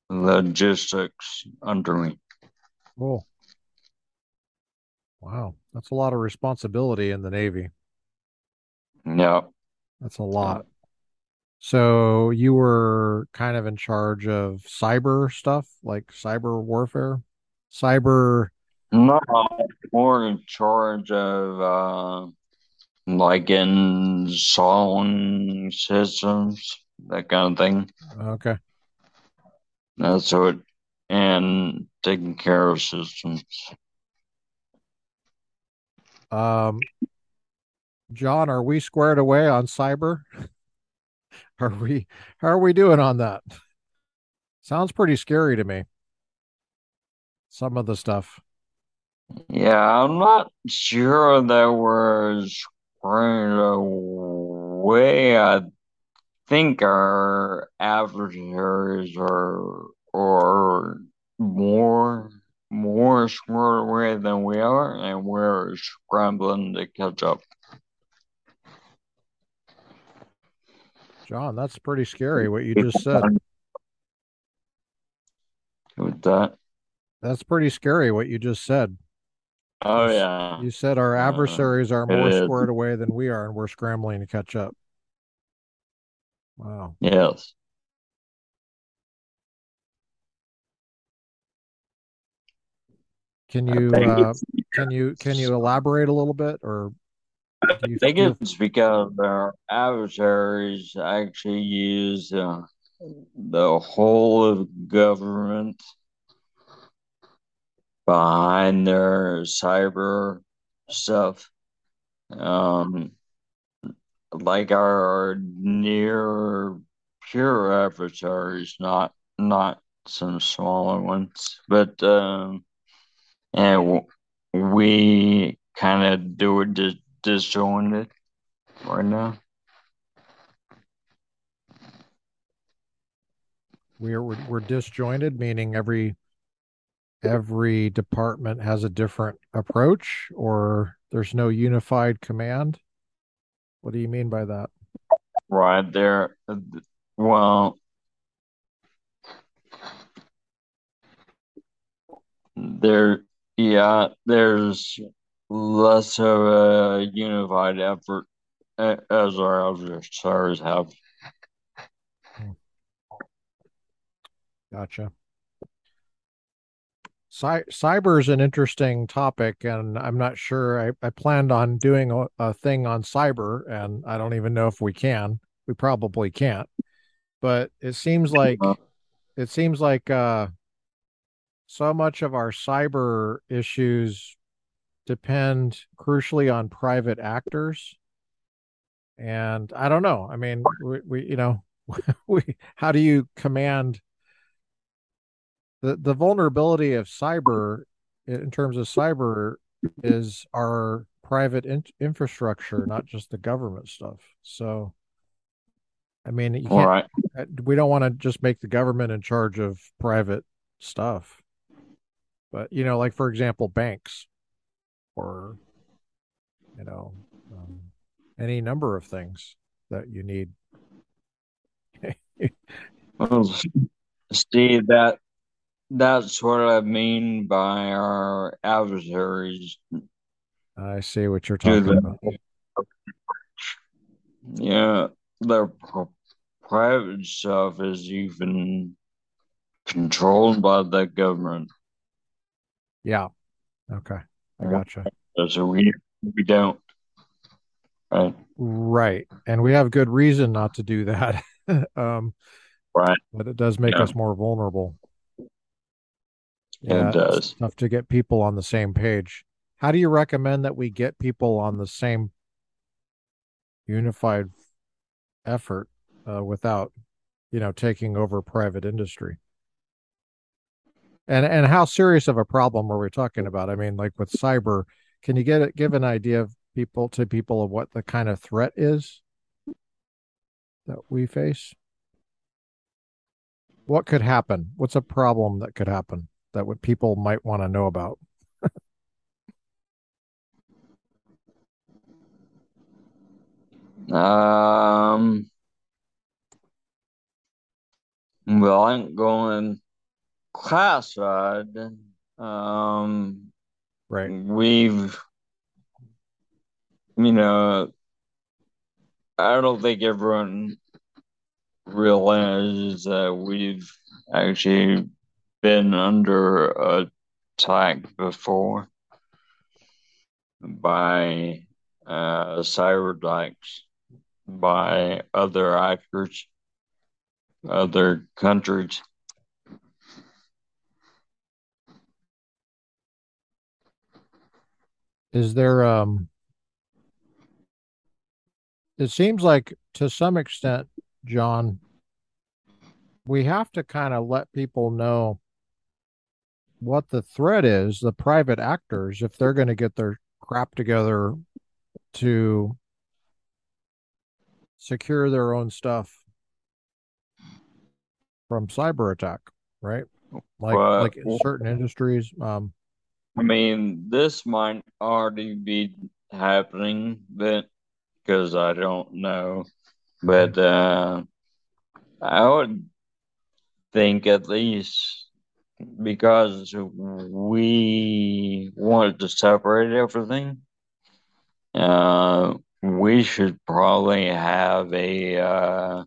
logistics under me. Oh, wow. That's a lot of responsibility in the Navy. Yeah. That's a lot. So you were kind of in charge of cyber stuff, like cyber warfare, cyber. No, more in charge of uh, like installing systems, that kind of thing. Okay. That's what, and taking care of systems. Um, John, are we squared away on cyber? Are we, how are we doing on that? Sounds pretty scary to me. Some of the stuff. Yeah, I'm not sure that we're squared away. I think our adversaries are or more more squared away than we are, and we're scrambling to catch up. John, that's pretty scary what you just said. With that, That's pretty scary what you just said. oh You, yeah, you said our uh, adversaries are more squared away than we are, and we're scrambling to catch up. Wow. Yes, Can you uh, can you can you elaborate a little bit, or I think it's because our adversaries actually use uh, the whole of government behind their cyber stuff. Um, like our near peer adversaries, not not some smaller ones, but um, and we kind of do it disjointed right now. We're, we're we're disjointed, meaning every every department has a different approach, or there's no unified command. What do you mean by that? Right there. Well, there, yeah, there's less of a unified effort as our adversaries have. Gotcha. Cy- cyber is an interesting topic, and I'm not sure. I, I planned on doing a, a thing on cyber, and I don't even know if we can. We probably can't. But it seems like it seems like uh, so much of our cyber issues depend crucially on private actors. And I don't know. I mean, we, we you know, we how do you command the the vulnerability of cyber in terms of cyber is our private in- infrastructure, not just the government stuff. So, I mean, you can't, right. Uh, we don't want to just make the government in charge of private stuff. But you know, like for example, banks, or you know, um, any number of things that you need. well, see that that's what I mean by our adversaries. I see what you're talking the, about. Yeah, their private stuff is even controlled by the government. Yeah. Okay. I gotcha. So we we don't. Right. Right. And we have good reason not to do that. um, right. But it does make yeah. us more vulnerable. Yeah, it does. tough to get people on the same page. How do you recommend that we get people on the same unified effort uh, without, you know, taking over private industry? And and how serious of a problem are we talking about? I mean, like with cyber, can you get give an idea of people to people of what the kind of threat is that we face? What could happen? What's a problem that could happen? that what people might want to know about? um, well, I'm going classified. Um, right. We've, you know, I don't think everyone realizes that we've actually been under attack before by uh, cyber attacks by other actors, other countries. Is there um it seems like to some extent, John, we have to kind of let people know what the threat is, the private actors, if they're going to get their crap together to secure their own stuff from cyber attack, right? Like like in certain industries. Um, I mean, this might already be happening, but because I don't know, but uh, I would think at least because we wanted to separate everything. Uh, we should probably have a uh,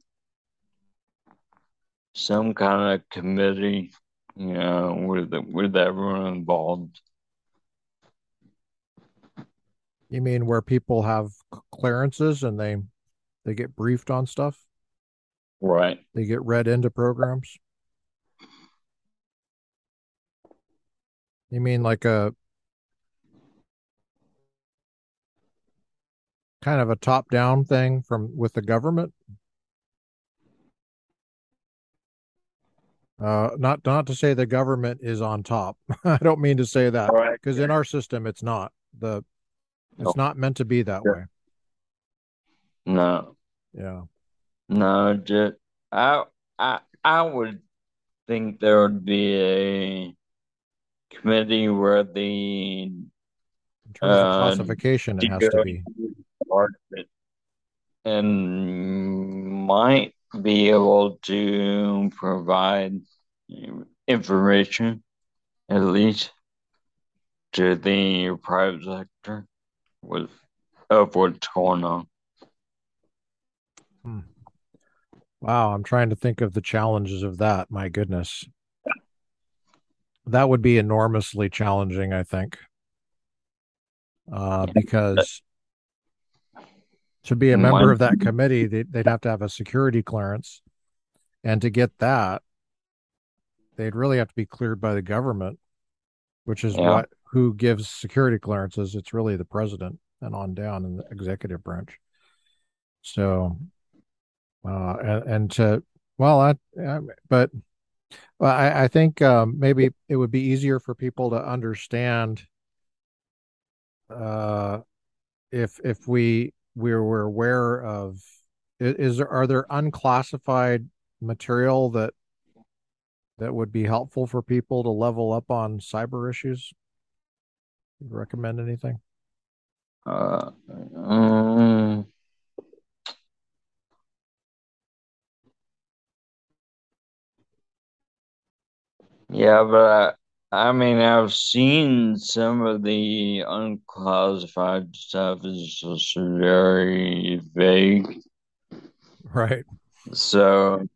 some kind of committee, you know, with with everyone involved. You mean where people have clearances and they they get briefed on stuff? Right. They get read into programs. You mean like a kind of a top-down thing from with the government? Uh, not not to say the government is on top. I don't mean to say that Right. because in our system it's not. The it's not meant to be that way. no, Yeah. no, just I, I, I would think there would be a committee where the In terms of uh classification, it has to be. part of it and might be able to provide information at least to the private sector with going. Hmm. Wow, I'm trying to think of the challenges of that. My goodness. That would be enormously challenging, I think. Uh, because to be a member of that committee, they, they'd have to have a security clearance. And to get that, they'd really have to be cleared by the government, which is yeah, what who gives security clearances. It's really the president and on down in the executive branch. So, uh, and, and to, well, I, I, but well, I, I think um, maybe it would be easier for people to understand uh, if if we we were aware of is there are there unclassified material that that would be helpful for people to level up on cyber issues? You recommend anything? uh, um, yeah, but I, I mean, I've seen some of the unclassified stuff is just very vague. Right. So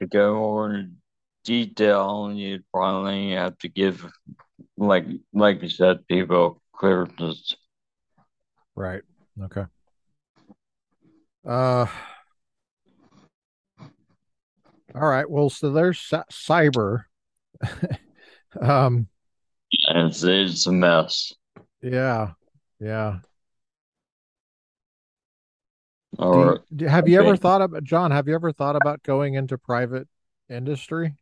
to go more in detail, you'd probably have to give, like, like you said, people clearances. Right. Okay. Uh, all right. Well, so there's cyber. um, and it's, it's a mess. Yeah. Yeah. Do Or you, have you ever thought about John, have you ever thought about going into private industry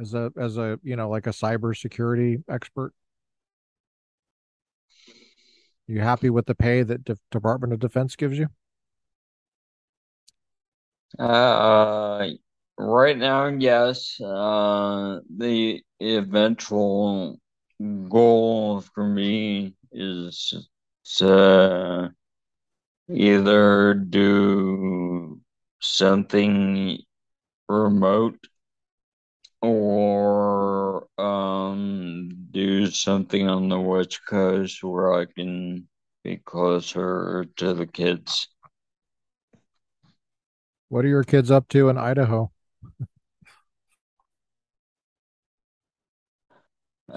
as a as a, you know, like a cybersecurity expert? You happy with the pay that De Department of Defense gives you? uh, right now, yes. Uh, the eventual goal for me is to either do something remote or um do something on the West Coast where I can be closer to the kids. What are your kids up to in Idaho?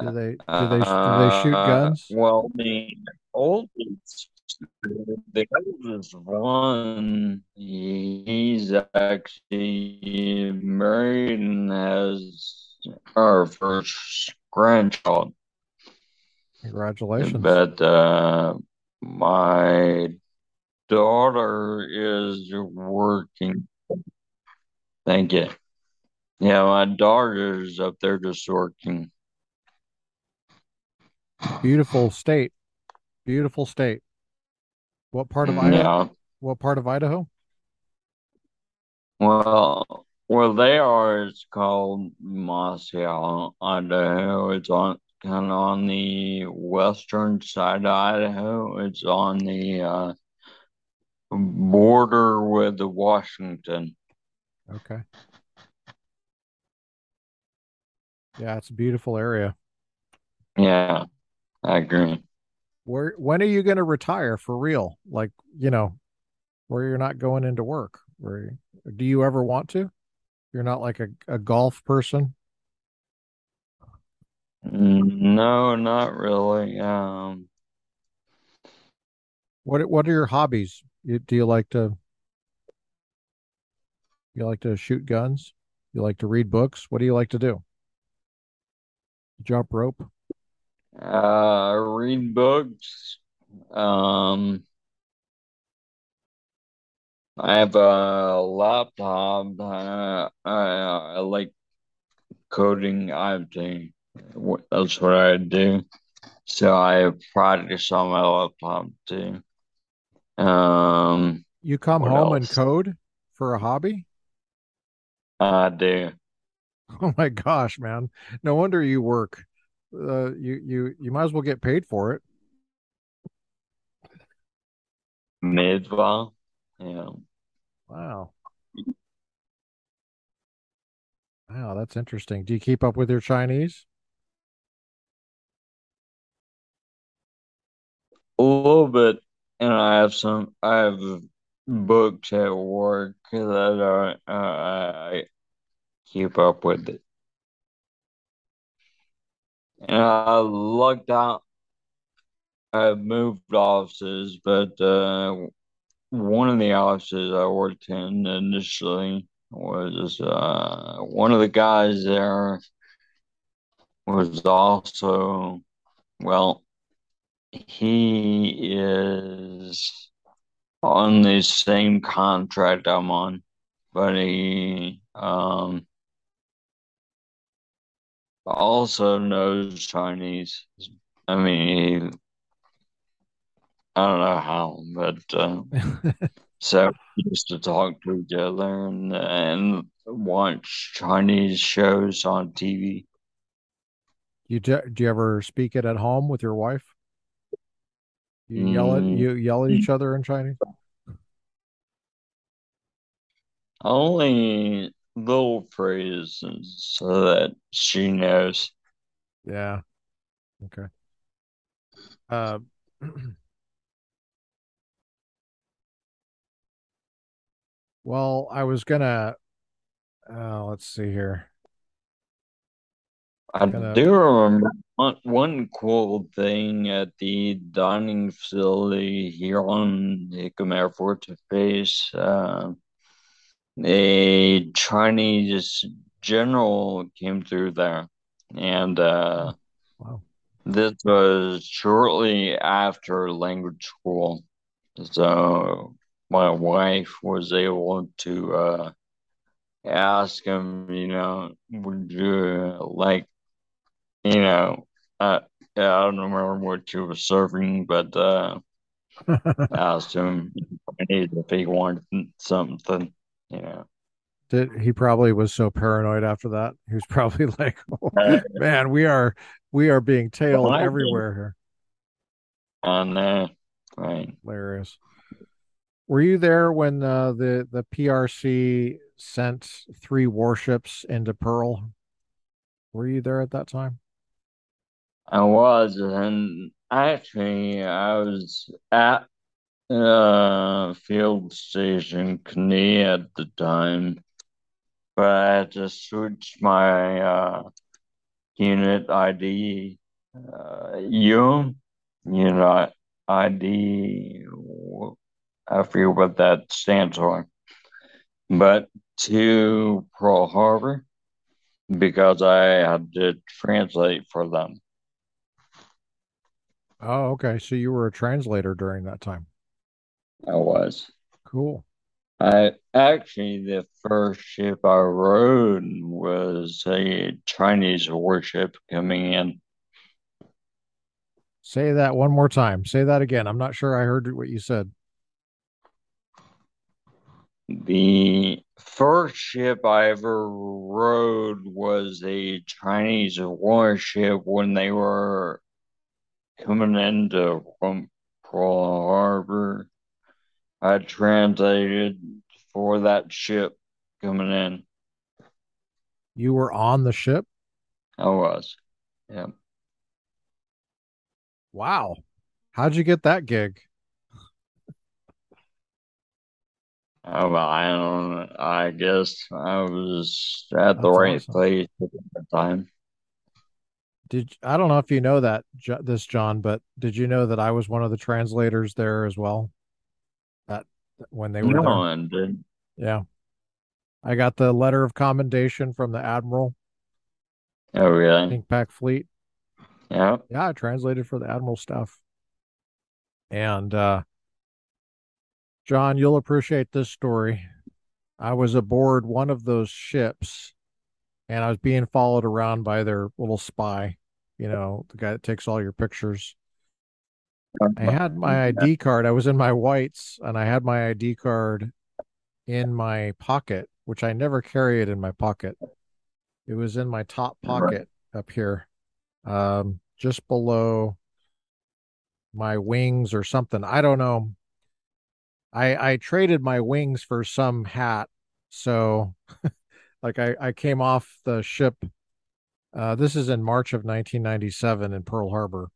Do they do they do they shoot Uh, guns? well, the oldest, the oldest one, he's actually married and has our first grandchild. Congratulations. But uh, my daughter is working. Thank you. Yeah, my daughter is up there just working. Beautiful state. Beautiful state. What part of Idaho? Yeah. What part of Idaho? Well, where they are, it's called Moscow, Idaho. It's on kind of on the western side of Idaho. It's on the uh, border with Washington. Okay. Yeah, it's a beautiful area. Yeah, I agree. Where when are you going to retire for real? Like, you know, where you're not going into work. Where do you ever want to? You're not like a, a golf person. No, not really. Um, What what are your hobbies? Do you like to you like to shoot guns? You like to read books? What do you like to do? Jump rope. Uh, read books. Um, I have a laptop. Uh, I, I like coding. I think that's what I do. So I practice on my laptop too. Um, You come home and code for a hobby? I do Oh my gosh, man. No wonder you work. Uh, you you you might as well get paid for it. mid-vol. Yeah. Wow. Wow, that's interesting. Do you keep up with your Chinese? A little bit, and I have some. I have books at work that I, uh, I keep up with it. And I lucked out. I moved offices, but uh, one of the offices I worked in initially was uh, one of the guys there was also, well, he is on the same contract I'm on, but he um, also knows Chinese. I mean, he, I don't know how, but uh, so we used to talk to each other and and watch Chinese shows on TV. You do, do you ever speak it at home with your wife? You yell at Mm, you yell at each other in Chinese? only little phrases so that she knows. Yeah. Okay. Uh, well, I was gonna uh, let's see here. I Gonna do remember one, one cool thing at the dining facility here on Hickam Air Force Base. Uh, a Chinese general came through there, and uh, wow. this was shortly after language school. So my wife was able to uh, ask him, you know, would you like you know, uh, I don't remember what you were serving, but uh, asked him if he wanted something, you know. Did he probably was so paranoid after that? He was probably like, "Oh, Uh, man, we are we are being tailed everywhere here." on there, right? Hilarious. Were you there when uh, the the PRC sent three warships into Pearl? Were you there at that time? I was, and actually, I was at uh field station Kunia at the time, but I had to switch my uh unit ID uh, you, you know, ID, I forget what that stands for, but to Pearl Harbor because I had to translate for them. Oh, okay. So you were a translator during that time. I was. Cool. I actually, the first ship I rode was a Chinese warship coming in. Say that one more time. Say that again. I'm not sure I heard what you said. The first ship I ever rode was a Chinese warship when they were coming into Pearl Harbor. I translated for that ship coming in. You were on the ship? I was. Yeah. Wow. How'd you get that gig? Oh, I don't, I guess I was at the right awesome. place at the time. Did I don't know if you know that this John, but did you know that I was one of the translators there as well? When they were No, did, Yeah. I got the letter of commendation from the admiral. Oh, really? CINCPACFLT. Yeah. Yeah, I translated for the Admiral stuff. And uh, John, you'll appreciate this story. I was aboard one of those ships and I was being followed around by their little spy, you know, the guy that takes all your pictures. I had my ID card. I was in my whites and I had my ID card in my pocket, which I never carry it in my pocket. It was in my top pocket up here, um, just below my wings or something. I don't know. I I traded my wings for some hat. So like I, I came off the ship. Uh, this is in March of 1997 in Pearl Harbor.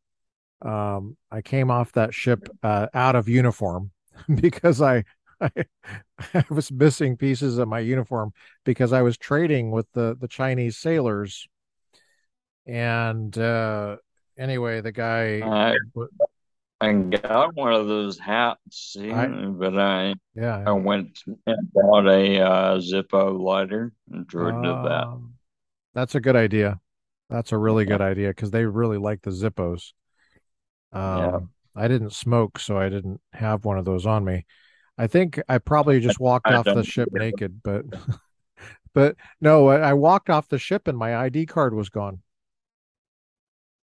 Um, I came off that ship uh, out of uniform because I, I, I was missing pieces of my uniform because I was trading with the the Chinese sailors. And uh, anyway, the guy. I I got one of those hats, see, I- but I yeah, I went and bought a uh, Zippo lighter and drew it to that. Um, that's a good idea. That's a really good idea because they really like the Zippos. Yeah. Um, I didn't smoke, so I didn't have one of those on me. I think I probably just walked I off the ship either. naked, but but no, I, I walked off the ship and my ID card was gone.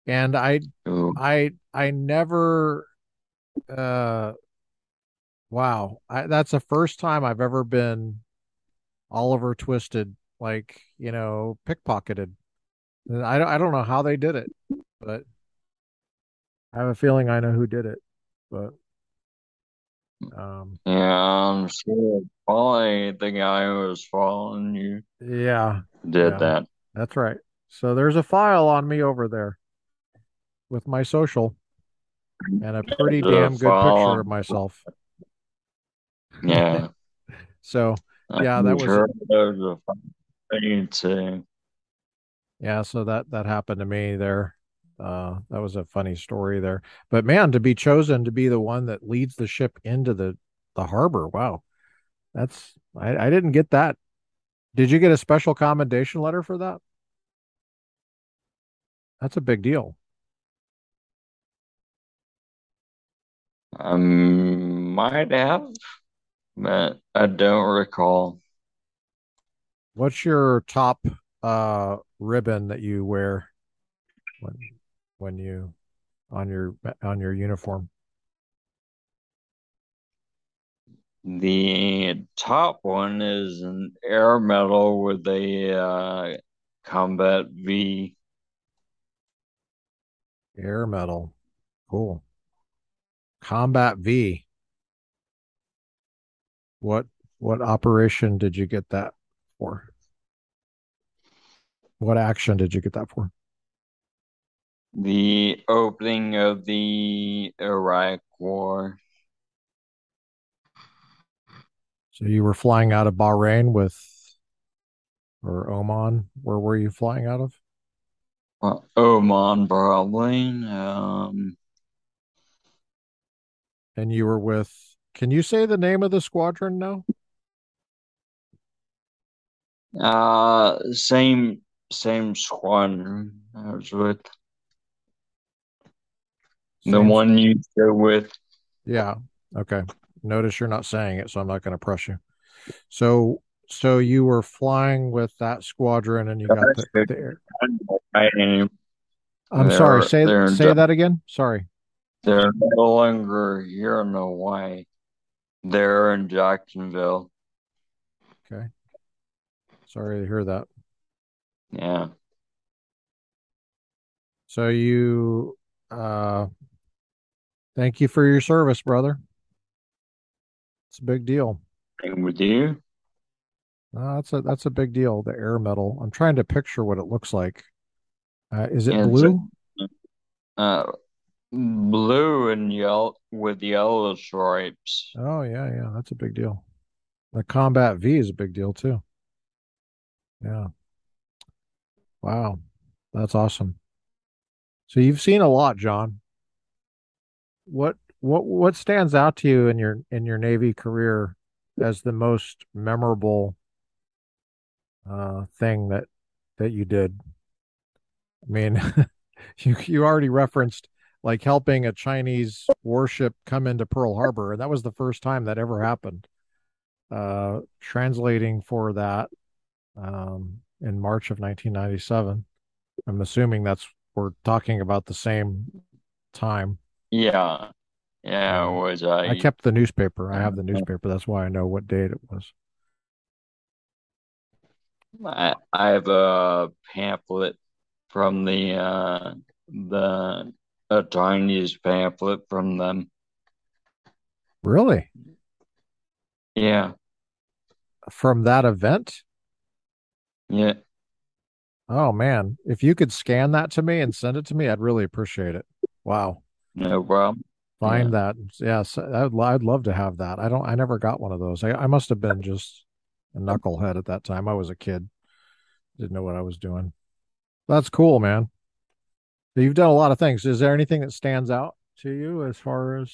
And I Ooh. I I never uh wow, I, that's the first time I've ever been Oliver twisted, like, you know, pickpocketed. I don't I don't know how they did it, but I have a feeling I know who did it. But um Yeah, I'm sure probably the guy who was following you yeah, did yeah, that. that's right. So there's a file on me over there with my social and a pretty damn good file. picture of myself. Yeah. So Yeah, I'm that was- sure thing yeah, so that that happened to me there. Uh that was a funny story there. But man, to be chosen to be the one that leads the ship into the the harbor. Wow. That's I I didn't get that. Did you get a special commendation letter for that? That's a big deal. I might have, but I don't recall. What's your top uh ribbon that you wear when you on your on your uniform? The top one is an air medal with a uh, combat V. Air medal. Cool. Combat V. What what operation did you get that for? What action did you get that for? The opening of the Iraq War. So you were flying out of Bahrain with or Oman. Where were you flying out of? Uh, Oman, probably. Um, And you were with can you say the name of the squadron now? uh, same same squadron I was with. The Same- one you go with. Yeah. Okay. Notice you're not saying it, so I'm not going to press you. So, so you were flying with that squadron, and you got the. the air- I, I'm They're- sorry. Say say ju- that again. Sorry. they're no longer here in Hawaii. They're in Jacksonville. Okay. Sorry to hear that. Yeah. So you, uh, thank you for your service, brother. It's a big deal. And with you? Uh, that's a that's a big deal. The air medal. I'm trying to picture what it looks like. Uh, is it blue? Uh, blue and yellow with yellow stripes. Oh yeah, yeah, that's a big deal. The Combat V is a big deal too. Yeah. Wow. That's awesome. So you've seen a lot, John. What what what stands out to you in your in your Navy career as the most memorable uh thing that that you did? I mean, you you already referenced like helping a Chinese warship come into Pearl Harbor, and that was the first time that ever happened. Uh, translating for that um, in March of 1997. I'm assuming that's we're talking about the same time. Yeah, yeah, it was I I. kept the newspaper. I have the newspaper. That's why I know what date it was. I, I have a pamphlet from the uh the a Chinese pamphlet from them. Really? Yeah, From that event? yeah, Oh man, if you could scan that to me and send it to me, I'd really appreciate it. Wow. No problem. Yeah. Find that. Yes, I'd, I'd love to have that. I don't, I never got one of those. I, I must have been just a knucklehead at that time. I was a kid, didn't know what I was doing. That's cool, man. You've done a lot of things. Is there anything that stands out to you as far as,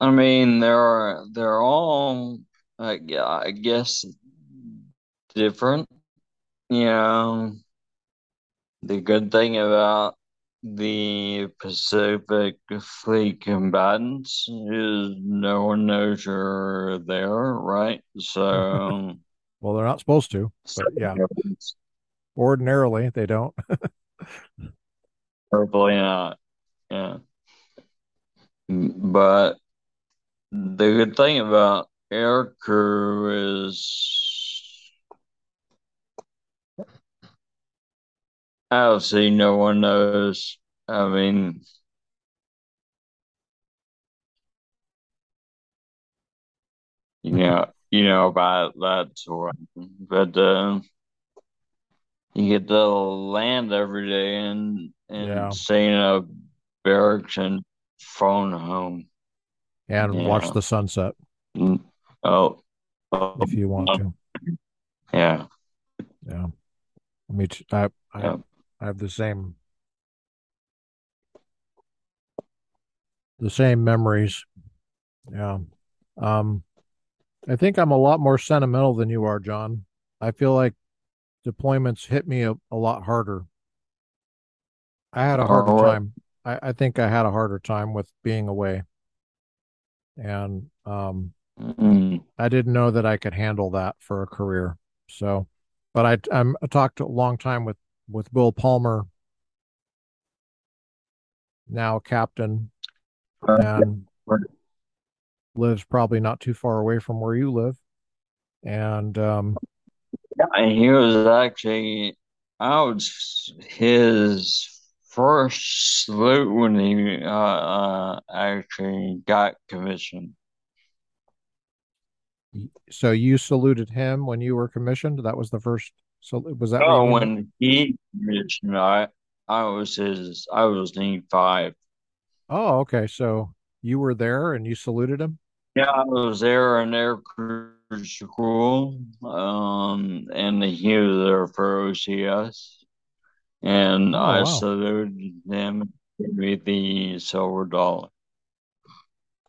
I mean, they're they're all I, I guess different. You know, the good thing about the Pacific Fleet combatants is no one knows you're there, right? So, well, they're not supposed to, but yeah, ordinarily they don't. Probably not. Yeah. But the good thing about air crew is obviously no one knows. I mean, you know, you know about that sort, but uh, you get to land every day and and Yeah. stay in a barracks and phone home. And watch the sunset. Oh, oh, if you want oh, to. yeah. Yeah. Me too. I, I, Yeah. I have the same, the same memories. Yeah. Um, I think I'm a lot more sentimental than you are, John. I feel like deployments hit me a, a lot harder. I had a harder right. time. I, I think I had a harder time with being away. And um, Mm. I didn't know that I could handle that for a career. So, but I, I'm, I talked a long time with, with Bill Palmer, now captain, and lives probably not too far away from where you live. And um, And he was actually I was his first salute when he uh, uh actually got commissioned. so you saluted him when you were commissioned. That was the first. So was that Oh, when he commissioned, I I was his I was in five. Oh, okay. So you were there and you saluted him. Yeah, I was there in air crew school, um, and he was there for OCS, and Oh, I wow. saluted him with the silver dollar.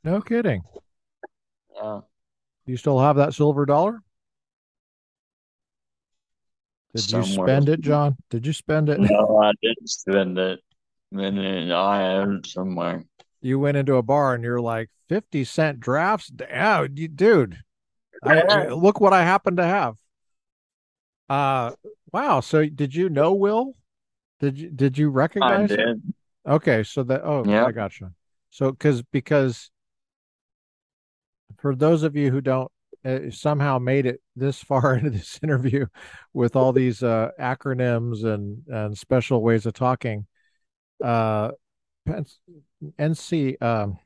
No kidding. Yeah. Do you still have that silver dollar? Did you spend it, John? Did you spend it? No, I didn't spend it. And I have somewhere. You went into a bar and you're like 50 cent drafts? You, dude. I look what I happen to have. Uh wow. So did you know Will? Did you did you I recognize him? did. Okay, so that oh, Yeah. I gotcha. So because because for those of you who don't uh, somehow made it this far into this interview with all these uh, acronyms and and special ways of talking, uh, NC um,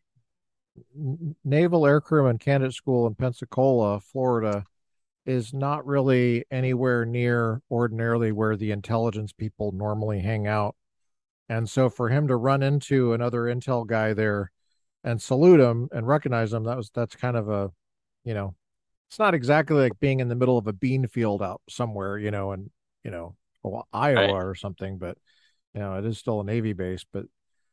Naval Aircrewman Candidate School in Pensacola, Florida, is not really anywhere near ordinarily where the intelligence people normally hang out. And so for him to run into another intel guy there and salute him and recognize him, that was that's kind of a, you know, it's not exactly like being in the middle of a bean field out somewhere, you know, in, you know, Right. Iowa or something, but you know, it is still a Navy base, but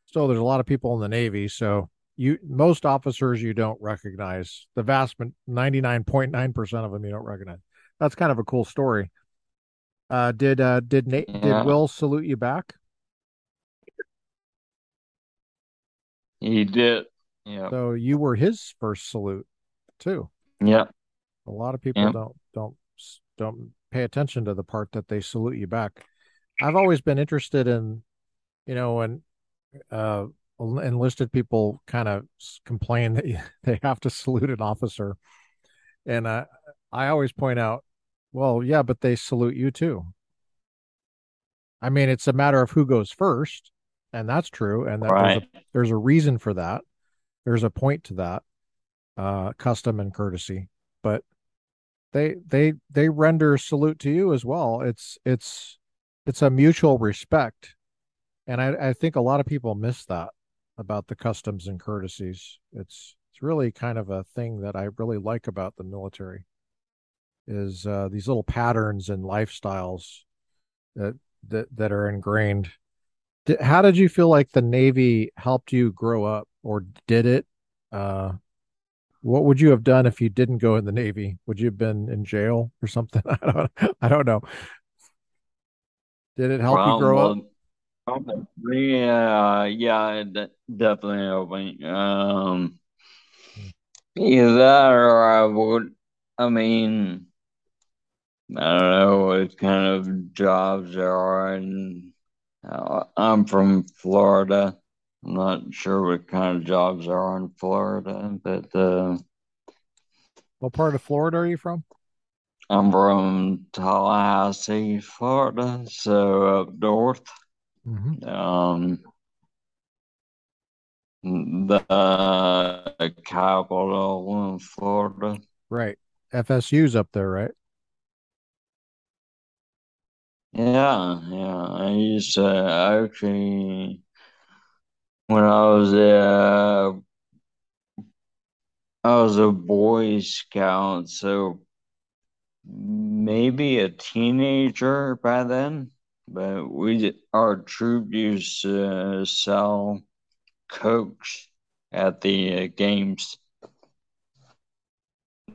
still there's a lot of people in the Navy. So you most officers you don't recognize. The vast 99.9% of them you don't recognize. That's kind of a cool story. Uh, did uh, did Nate did Will salute you back? he did. Yeah, So you were his first salute too. yeah, A lot of people yeah. don't don't don't pay attention to the part that they salute you back. I've always been interested in, you know, when uh, enlisted people kind of complain that you, they have to salute an officer, and I I always point out, well, yeah, but they salute you too. I mean, it's a matter of who goes first, and that's true, and that there's a there's a reason for that. There's a point to that, uh, custom and courtesy, but they they they render salute to you as well. It's it's it's a mutual respect, and I I think a lot of people miss that about the customs and courtesies. It's it's really kind of a thing that I really like about the military is uh, these little patterns and lifestyles that that that are ingrained. How did you feel like the Navy helped you grow up, or did it? Uh, what would you have done if you didn't go in the Navy? Would you have been in jail or something? I don't, I don't know. Did it help you grow up? yeah, yeah, it de- definitely helping. Um, either or I would. I mean, I don't know what kind of jobs there are, and uh, I'm from Florida. I'm not sure what kind of jobs are in Florida, but uh, What part of Florida are you from? I'm from Tallahassee, Florida, so up north. hmm Um, the capital in Florida. Right. FSU's up there, right? Yeah, yeah. I used to actually, when I was uh, I was a Boy Scout, so maybe a teenager by then. But we, our troop used to sell Cokes at the uh, games,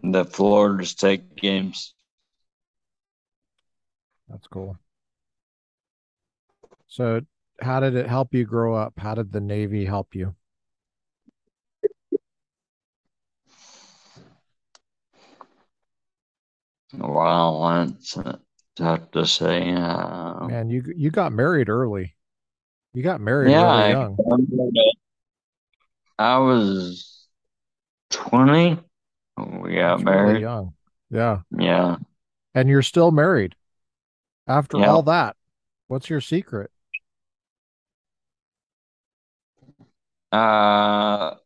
the Florida State games. That's cool. So, how did it help you grow up? How did the Navy help you? Well, that's uh, tough to say. Uh, Man, you you got married early. You got married yeah, really I, young. I was 20 when we got That's really married. young. Yeah. Yeah, And you're still married after yeah. all that. What's your secret? Uh,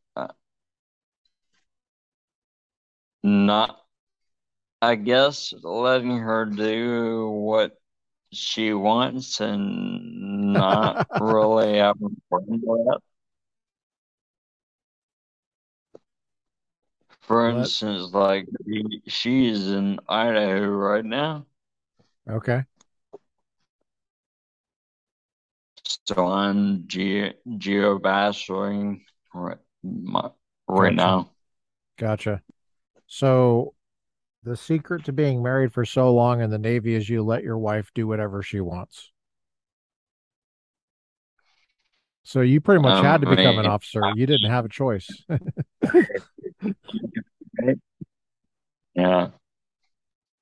not, I guess, letting her do what she wants and not really having fun with it. For Let instance, like she- she's in Idaho right now, okay. So I'm ge geobattling right, my, right Gotcha. now. Gotcha. So the secret to being married for so long in the Navy is you let your wife do whatever she wants. So you pretty much I had um, to become an mean, officer. You didn't have a choice. yeah.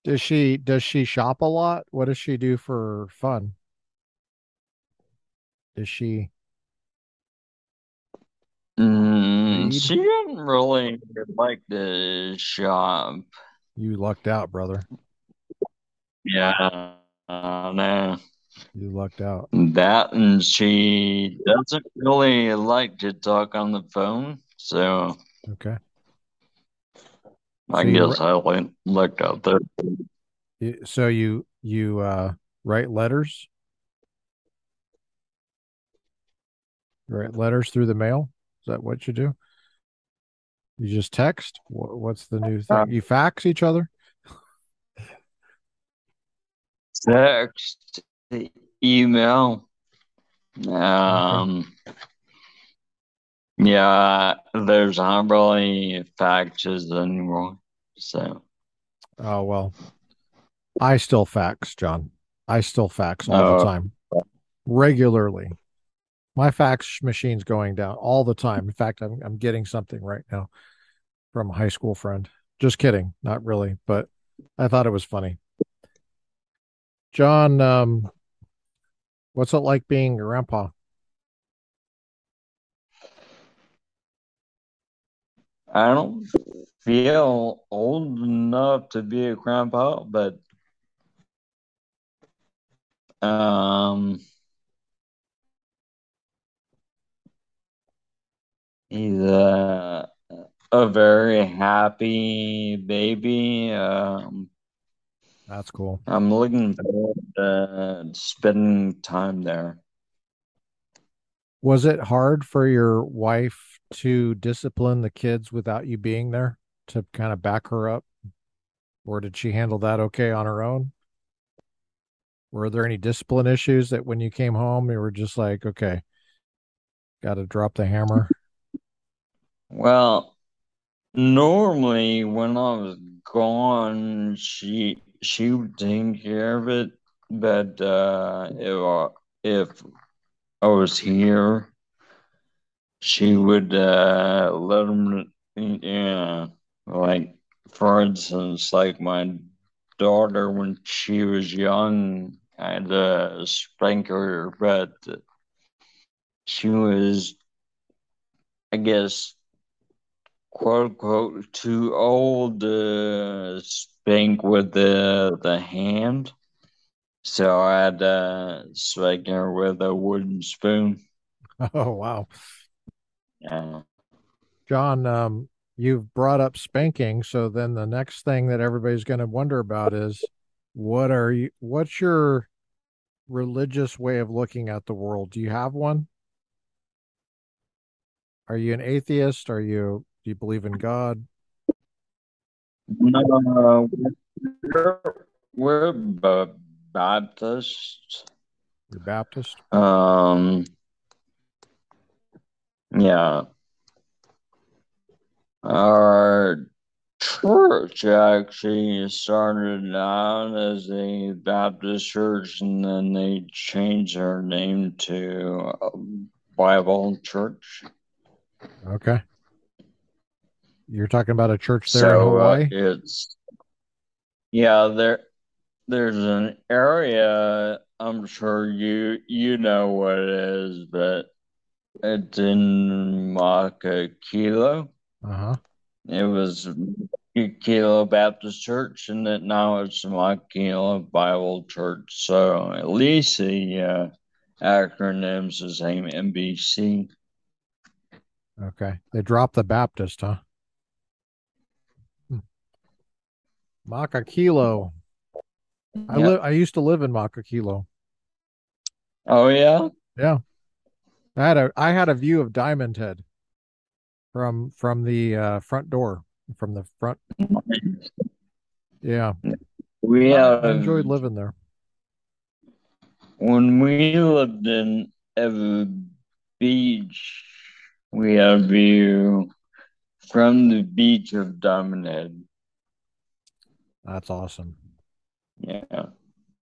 Does she does she shop a lot? What does she do for fun? Does she Mm, she didn't really like the shop. You lucked out, brother. Yeah, uh, no. You lucked out. That and she doesn't really like to talk on the phone, so Okay. I So you guess I like looked out there. so you you uh write letters? Write letters through the mail? Is that what you do? You just text? What's the new Uh, thing? You fax each other? text, email. Okay. Um, yeah, there's not really faxes anymore. So, Oh well, I still fax, John. I still fax all the Oh, time, regularly. My fax machine's going down all the time. In fact, I'm I'm getting something right now from a high school friend. Just kidding, not really, but I thought it was funny. John, um, what's it like being a grandpa? I don't feel old enough to be a grandpa, but um, he's a, a very happy baby. Um, That's cool. I'm looking forward to spending time there. Was it hard for your wife to discipline the kids without you being there to kind of back her up? Or did she handle that okay on her own? Were there any discipline issues that when you came home, you were just like, okay, got to drop the hammer? Well, normally when I was gone, she she would take care of it, but uh, if I, if I was here, she would uh, let them. Yeah, like for instance, like my daughter when she was young, I had to spank her, but she was, I guess quote unquote too old to spank with the the hand. So I had to spank her with a wooden spoon. Oh, wow. Yeah. John, um, you've brought up spanking. So then the next thing that everybody's going to wonder about is what are you, what's your religious way of looking at the world? Do you have one? Are you an atheist? Are you, do you believe in God? No, we're, we're B- Baptist. You're Baptist? Um, yeah. Our church actually started out as a Baptist church, and then they changed their name to Bible Church. Okay. You're talking about a church there in So uh, Hawaii? it's yeah, there there's an area I'm sure you you know what it is, but it's in Makakilo. Uh-huh. It was Kilo Baptist Church, and that now it's Makakilo Bible Church. So at least the uh, acronym's the same MBC. Okay. They dropped the Baptist, huh? Hmm. Makakilo. I Yeah. live I used to live in Makakilo. Oh yeah. Yeah. I had a I had a view of Diamond Head from from the uh, front door, from the front. Yeah. We I, I enjoyed living there. when we lived in Ewa Beach, we had a view from the beach of Diamond Head. That's awesome. Yeah.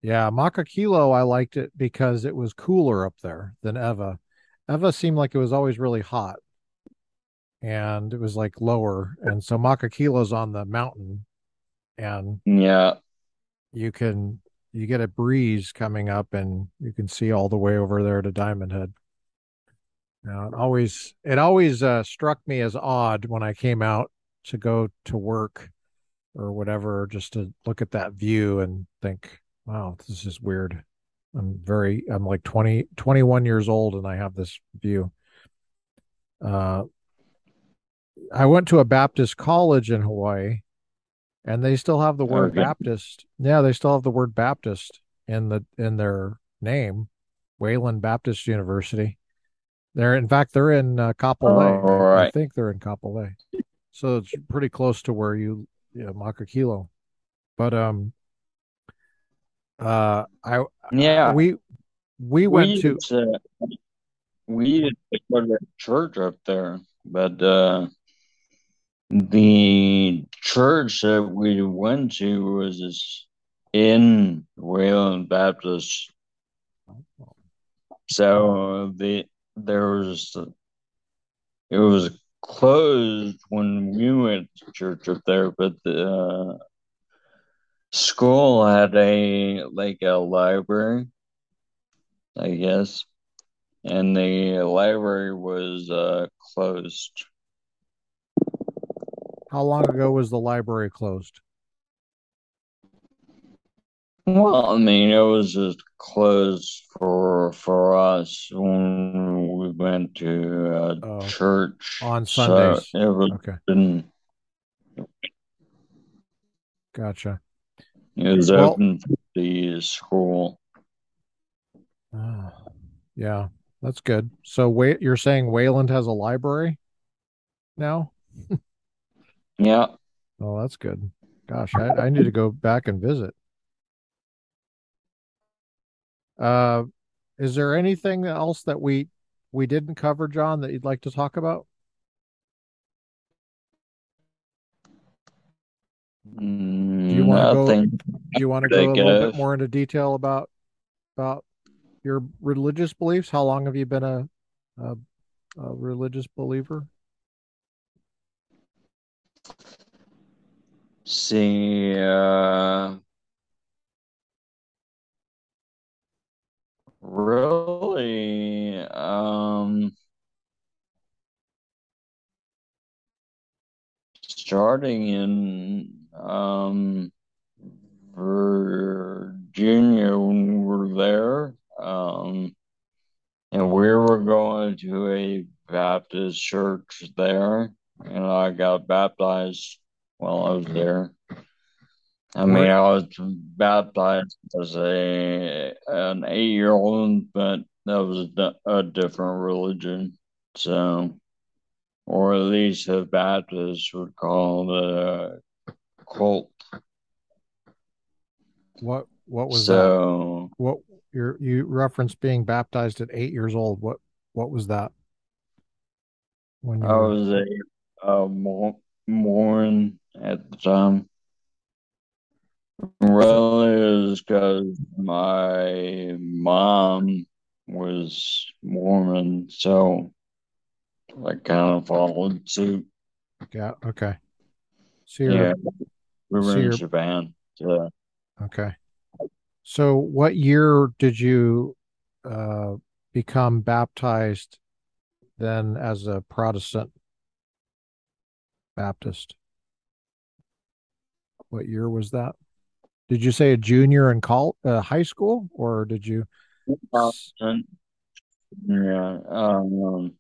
Yeah, Makakilo, I liked it because it was cooler up there than Ewa. Ewa seemed like it was always really hot and it was like lower. And so Makakilo's on the mountain and Yeah. you can you get a breeze coming up and you can see all the way over there to Diamond Head. Now, it always it always uh, struck me as odd when I came out to go to work or whatever, just to look at that view and think, wow, this is weird. I'm very, I'm like 20, 21 years old and I have this view. Uh, I went to a Baptist college in Hawaii and they still have the word Okay. Baptist. Yeah, they still have the word Baptist in the in their name, Wayland Baptist University. They're in fact they're in uh, Kapolei. All I, I think they're in Kapolei, so it's pretty close to where you, you know, Makakilo. But um, uh, I Yeah. we we We went to to, we used to go to church up there, but uh, the church that we went to was this in Wayland Baptist. So the there was it was closed when we went to church up there, but the uh, school had a like a library, I guess, and the library was uh, closed. How long ago was the library closed? Well, I mean, it was just closed for for us when we went to Oh, church. on So Sundays. it was Okay, been, gotcha. it was Well, open for the school. uh, yeah, that's good. So wait, you're saying Wayland has a library now? Yeah. Oh, that's good. Gosh, I, I need to go back and visit. Uh, is there anything else that we we didn't cover, John, that you'd like to talk about? Do you want to go, do you want to go a little bit more into detail about about your religious beliefs? How long have you been a a, a religious believer? See, uh, really, um, starting in um Virginia when we were there, um, and we were going to a Baptist church there, and I got baptized while I was there. I mean, I was baptized as a an eight year old, but that was a, different religion. So, or at least the Baptists would call it a cult. what what was that? So, What you you referenced being baptized at eight years old. What what was that when you I were? was a, a Mor- Mormon at the time. So Really, is because my mom was Mormon, so I kind of followed suit. yeah, okay. So you're Yeah, we so were in you're Japan. So okay. So what year did you uh become baptized then as a Protestant Baptist? What year was that? Did you say a junior in col uh, high school or did you and, yeah, um,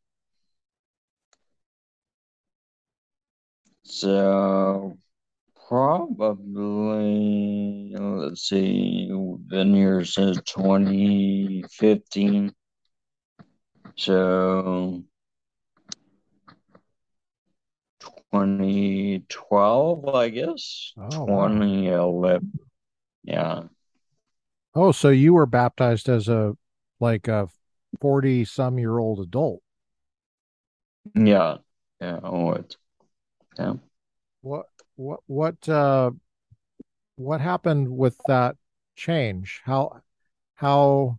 so probably let's see, the year says 2015. So 2012, I guess. Oh wow. 2011. Yeah. Oh, so you were baptized as a like a 40 some year old adult. Yeah. Yeah. Oh, it. Yeah. What what what uh what happened with that change? How how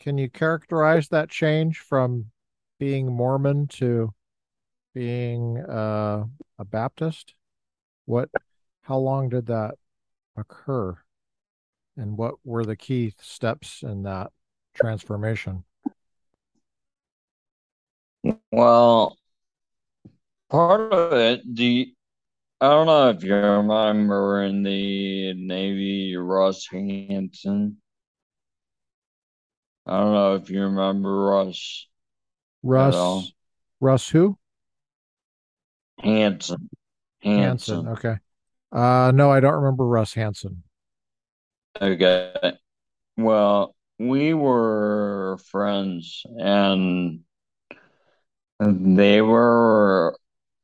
can you characterize that change from being Mormon to being uh, a Baptist? What how long did that occur? And what were the key steps in that transformation? Well, part of it, the I don't know if you remember in the Navy, Russ Hanson. I don't know if you remember Russ Russ. Russ who? Hanson. Hanson. Hanson. Okay. Uh no, I don't remember Russ Hanson. Okay. Well, we were friends and they were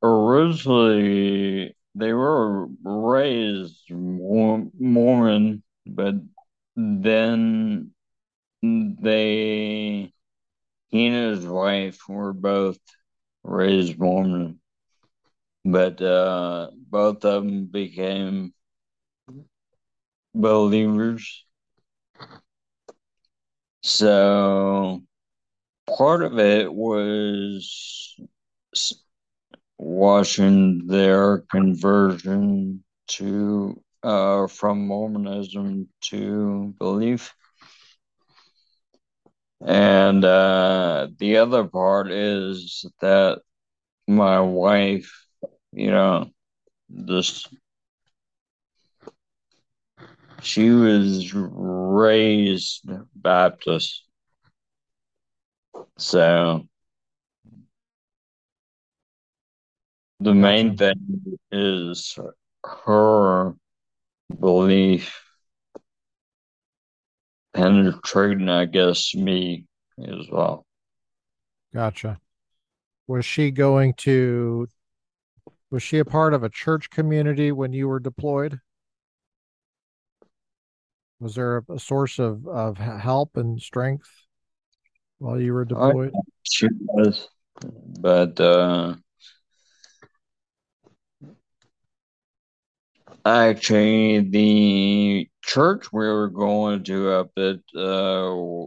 originally they were raised Mor- Mormon, but then they he and his wife were both raised Mormon, but uh, both of them became believers. So part of it was watching their conversion to uh, from Mormonism to belief. And uh, the other part is that my wife, you know, this she was raised Baptist. So the main thing is her belief penetrating, I guess, me as well. Gotcha. Was she going to, was she a part of a church community when you were deployed? Was there a, source of, of help and strength while you were deployed? She was, but uh, actually, the church we were going to up at uh,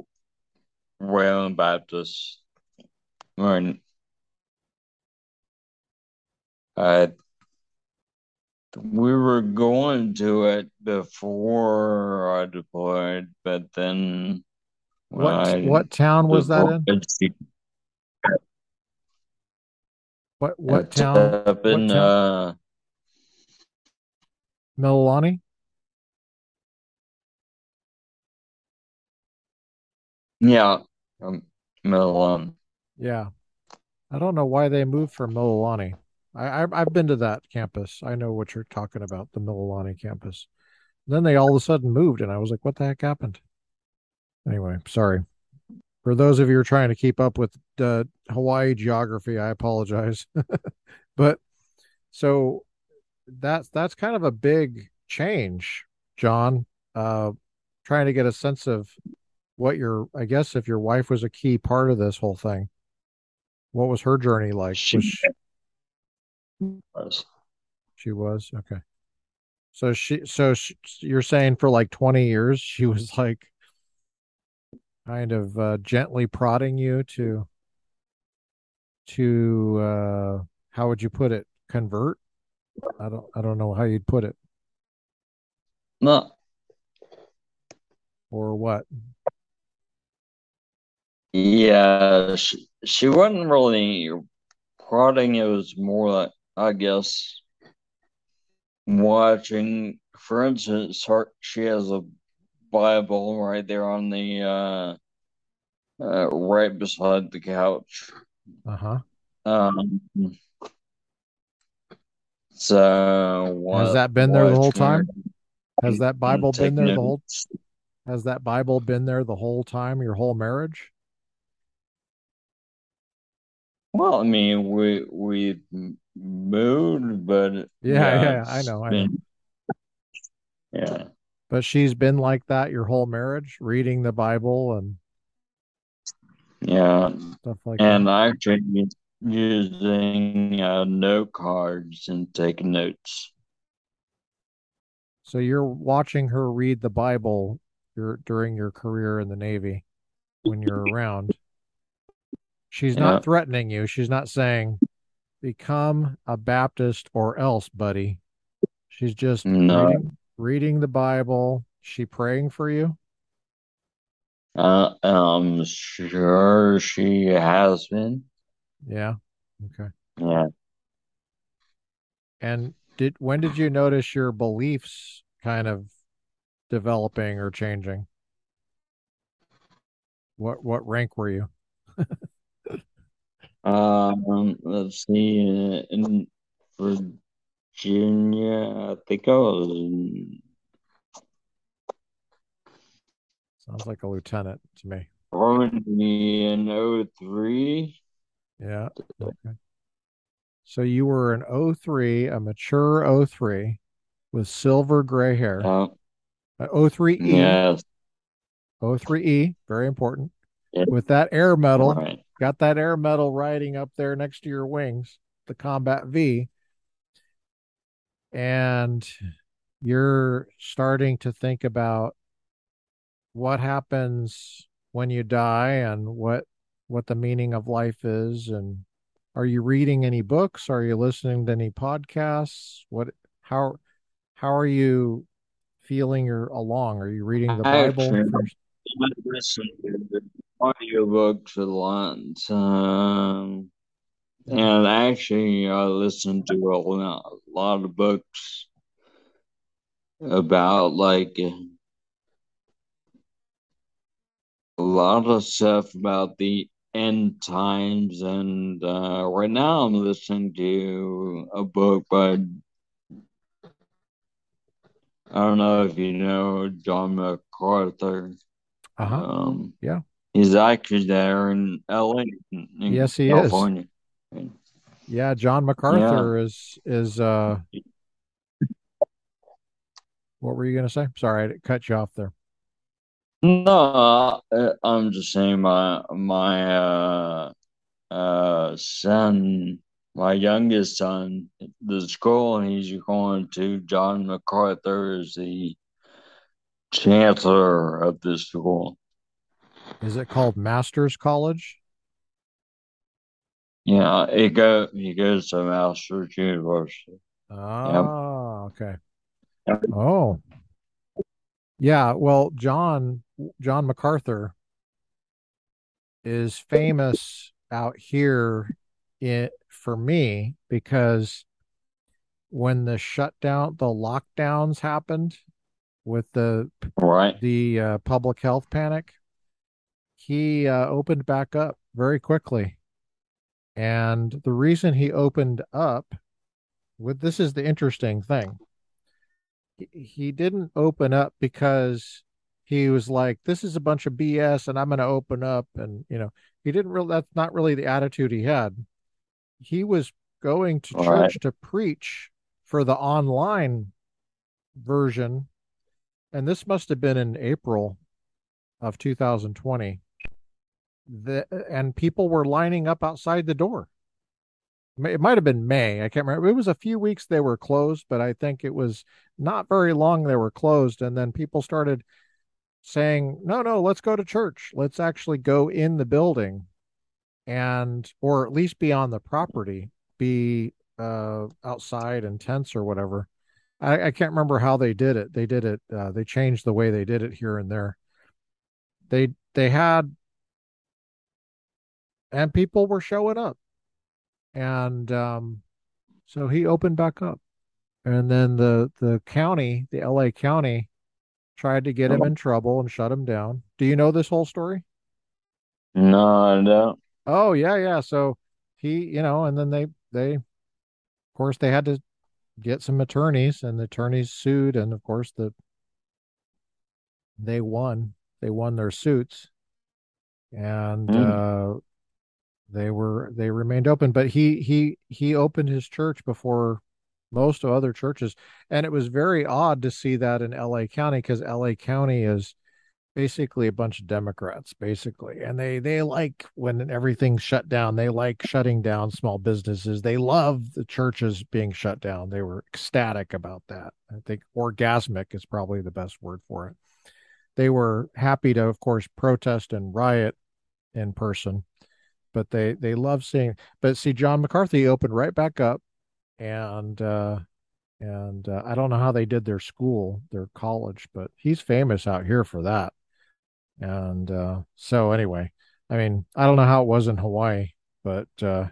Wayland Baptist, when I we were going to it before I deployed, but then what I what town was that in? What what town? Up in town? uh Mililani? Yeah, um, Mililani. Yeah, I don't know why they moved from Mililani. I, I have been to that campus. I know what you're talking about, the Mililani campus. Then they all of a sudden moved, and I was like, "What the heck happened?" Anyway, sorry. For those of you who are trying to keep up with the Hawaii geography, I apologize. but so that's that's kind of a big change, John. Uh, trying to get a sense of what your, I guess, if your wife was a key part of this whole thing, what was her journey like? She she, was. She was okay. So she, so she, you're saying for like 20 years she was like kind of uh, gently prodding you to to uh, how would you put it? Convert? I don't I don't know how you'd put it. No. Or what? Yeah, she, she wasn't really prodding. It was more like I guess watching. For instance, her, she has a Bible right there on the uh, uh right beside the couch. Uh-huh. Um so has that been there the whole time? Has that Bible been there the whole Has that Bible been there the whole time, your whole marriage? Well, I mean, we we moved, but yeah, yeah, yeah I know, I know. Yeah. But she's been like that your whole marriage, reading the Bible and yeah, stuff like and that. And actually using uh, note cards and taking notes. So you're watching her read the Bible your, during your career in the Navy when you're around. She's not threatening you. She's not saying, become a Baptist or else, buddy. She's just no. reading, reading the Bible. She praying for you? Uh, I'm sure she has been. Yeah. Okay. Yeah. And did when did you notice your beliefs kind of developing or changing? What what rank were you? um, let's see. In Virginia, I think I was. Sounds like a lieutenant to me. Probably in 03. Yeah. Okay. So you were an 03, a mature 03 with silver gray hair. Uh, uh, 03E. Yes. 03E, very important. Yeah. With that air medal, right. Got that air medal riding up there next to your wings, the Combat V. And you're starting to think about what happens when you die and what what the meaning of life is. And are you reading any books? Are you listening to any podcasts? What how how are you feeling you're along? Are you reading the bible Actually, first I to audiobooks a lot. Um, and actually, I listen to a lot, a lot of books about like a lot of stuff about the end times. And uh, right now, I'm listening to a book by I don't know if you know John MacArthur. uh-huh Um, yeah he's actually there in LA, in, yes he is yeah john Yeah. macarthur is is uh what were you going to say sorry i cut you off there No, I'm just saying my my uh uh son, my youngest son, the school he's going to, John MacArthur is the chancellor of the school. Is it called masters college? Yeah, it go he goes to Masters University. Ah okay. Oh. Yeah well john john macarthur is famous out here in, for me because when the shutdown, the lockdowns happened with the Right. the uh, public health panic, he uh, opened back up very quickly. And the reason he opened up with this is the interesting thing. He, didn't open up because he was like, this is a bunch of BS and I'm going to open up. And, you know, he didn't really, that's not really the attitude he had. He was going to Right. church to preach for the online version. And this must have been in April of 2020. The, and people were lining up outside the door. It might have been May. I can't remember. It was a few weeks they were closed, but I think it was not very long they were closed. And then people started saying, no, no, let's go to church. Let's actually go in the building and, or at least be on the property, be uh, outside in tents or whatever. I, I can't remember how they did it. They did it, uh, they changed the way they did it here and there. They, they had, and people were showing up. And um, so he opened back up. And then the, the county, the LA county, tried to get him in trouble and shut him down. Do you know this whole story? No, I don't. Oh yeah, yeah. So he, you know, and then they they of course they had to get some attorneys and the attorneys sued and of course the they won. They won their suits and Hmm. uh they were they remained open, but he he he opened his church before most of other churches and it was very odd to see that in LA County because LA County is basically a bunch of Democrats, basically, and they they like when everything's shut down. They like shutting down small businesses. They love the churches being shut down. They were ecstatic about that. I think orgasmic is probably the best word for it. They were happy to, of course, protest and riot in person, but they they love seeing. But see, John MacArthur opened right back up, and uh, and uh, I don't know how they did their school, their college, but he's famous out here for that. And uh, so anyway, I mean, I don't know how it was in Hawaii, but uh,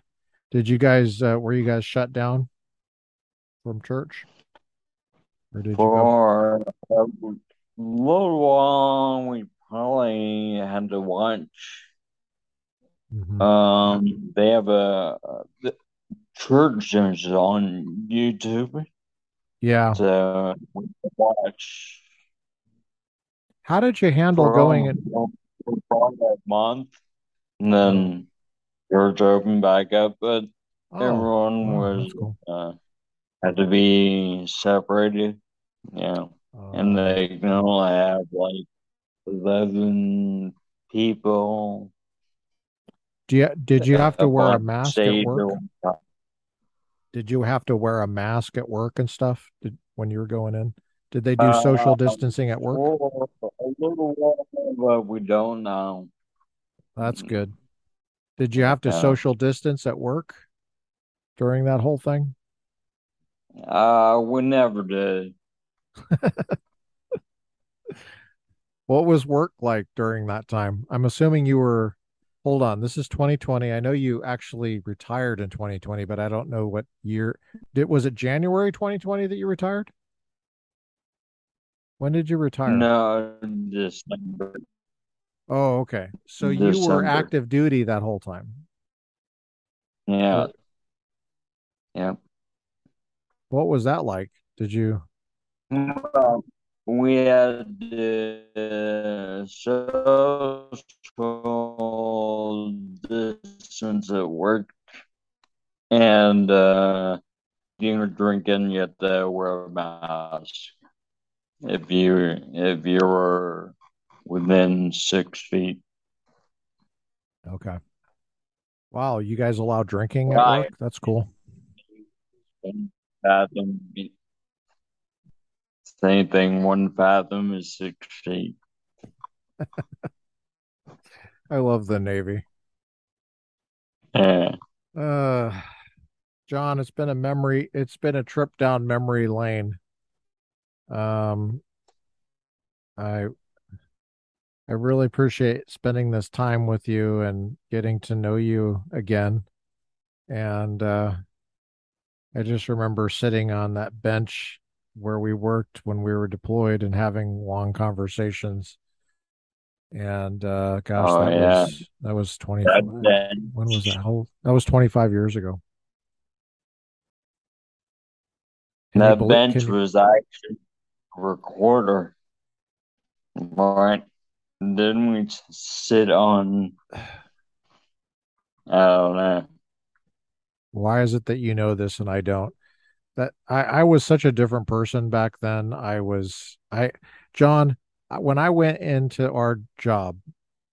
did you guys uh, were you guys shut down from church or did you? For a little while, we probably had to watch. Mhm. Um, they have a, the church is on YouTube, Yeah. so watch How did you handle for going in? a month, and Oh, then church opened back up, but oh, everyone was cool. uh, had to be separated, yeah, and Uh, they can only have like 11 people do you did you have to wear a mask at work? Did you have to wear a mask at work and stuff did, when you were going in? Did they do Uh, social distancing at work? a little while, but we don't now. That's good. Did you have to social distance at work during that whole thing? Uh, we never did. What was work like during that time? I'm assuming you were, hold on, this is 2020. I know you actually retired in 2020, but I don't know what year. Did, was it January 2020 that you retired? When did you retire? No, December. Oh, okay. So you were active duty that whole time. Yeah. Yeah. What was that like? Did you? Well, we had uh, social distance at work, and uh, you were drinking, you had to wear a mask if you if you were within six feet. Okay. Wow, you guys allow drinking at Right. work? That's cool. Same thing. One fathom is six feet. I love the Navy. Yeah. Uh, John, it's been a memory, it's been a trip down memory lane. Um, I I really appreciate spending this time with you and getting to know you again. And uh, I just remember sitting on that bench where we worked when we were deployed and having long conversations. And uh, gosh, Oh, that yeah. was that was 20, when was that? How, that was 25 years ago. Can That belie- bench you- was actually a recorder. Right. Didn't we sit on, I don't know. Why is it that you know this and I don't? That I, I was such a different person back then. I was I John, when I went into our job,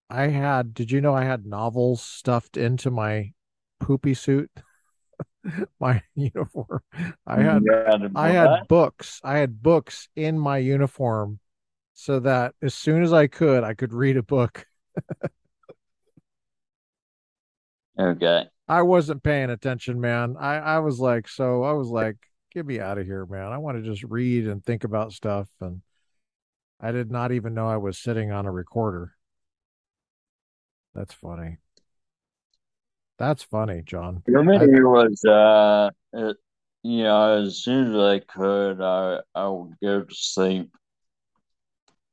I had did you know I had novels stuffed into my poopy suit? My uniform. I had You had a I had what? books. I had books in my uniform so that as soon as I could, I could read a book. Okay. I wasn't paying attention, man. I, I was like, so I was like, get me out of here, man. I want to just read and think about stuff. And I did not even know I was sitting on a recorder. That's funny. That's funny, John. Me, it was, uh, it, you know, as soon as I could, I, I would go to sleep.